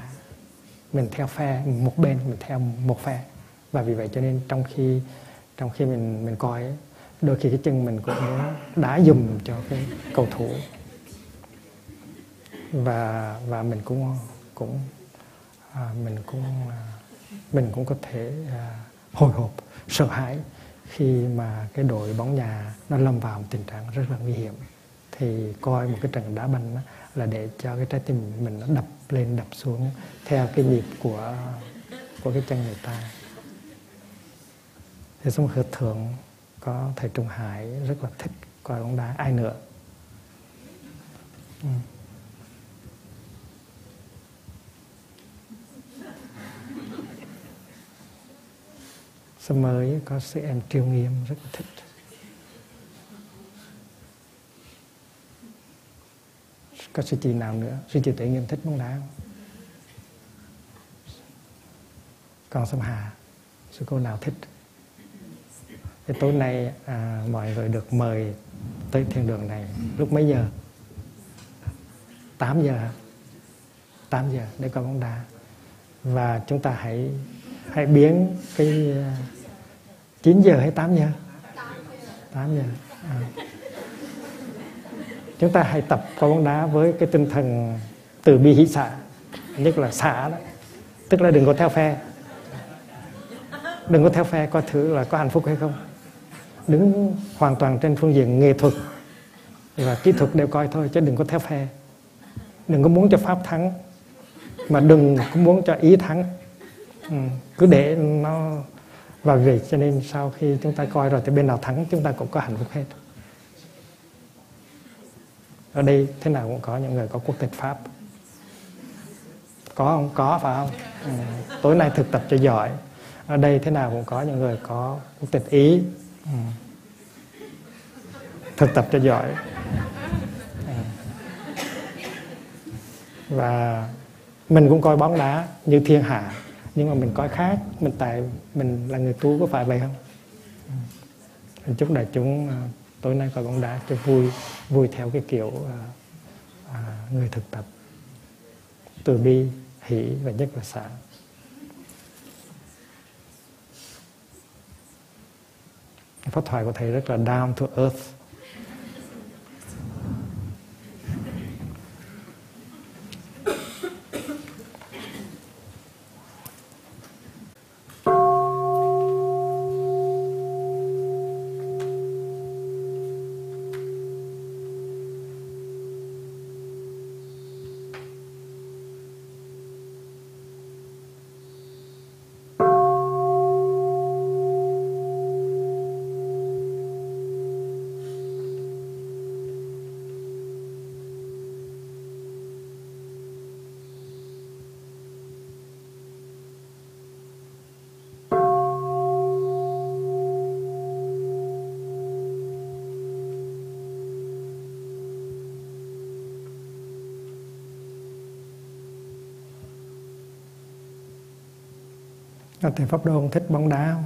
Mình theo phe một bên mình theo một phe. Và vì vậy cho nên trong khi trong khi mình mình coi ấy, đôi khi cái chân mình cũng đá dùm cho cái cầu thủ. Và và mình cũng cũng à, mình cũng à, mình cũng có thể à, hồi hộp sợ hãi khi mà cái đội bóng nhà nó lâm vào một tình trạng rất là nguy hiểm thì coi một cái trận đá banh đó, là để cho cái trái tim mình nó đập lên đập xuống theo cái nhịp của của cái chân người ta. Thì xong hợp thượng có thầy Trung Hải rất là thích coi bóng đá ai nữa? Ừ. sớm mới có sư em triêu nghiêm rất là thích. Có sư chị nào nữa? Sư chị tự nhiên thích bóng đá. Không còn sâm hà sư cô nào thích? Thì tối nay à, mọi người được mời tới thiên đường này. Lúc mấy giờ? 8 giờ 8 giờ để coi bóng đá. Và chúng ta hãy hãy biến cái à, 9 giờ hay 8 giờ? 8 giờ. À chúng ta hãy tập coi bóng đá với cái tinh thần từ bi hỷ xả nhất là xả đó. Tức là đừng có theo phe. Đừng có theo phe coi thử là có hạnh phúc hay không. Đứng hoàn toàn trên phương diện nghệ thuật và kỹ thuật đều coi thôi chứ đừng có theo phe. Đừng có muốn cho pháp thắng mà đừng có muốn cho ý thắng. Ừ, cứ để nó vào việc cho nên sau khi chúng ta coi rồi thì bên nào thắng chúng ta cũng có hạnh phúc hết ở đây thế nào cũng có những người có quốc tịch pháp. Có không? Có, phải không? Ừ. tối nay thực tập cho giỏi. Ở đây thế nào cũng có những người có quốc tịch ý. Ừ. thực tập cho giỏi. Ừ. và mình cũng coi bóng đá như thiên hạ, nhưng mà mình coi khác. Mình tại mình là người tu có phải vậy không? Ừ. Mình chúc đại chúng à, tối nay coi bóng đá cho vui vui theo cái kiểu à, à, người thực tập. Từ bi hỷ và nhất là xả. Phát thoại của thầy rất là down to earth. Thầy Pháp Đô không thích bóng đá không?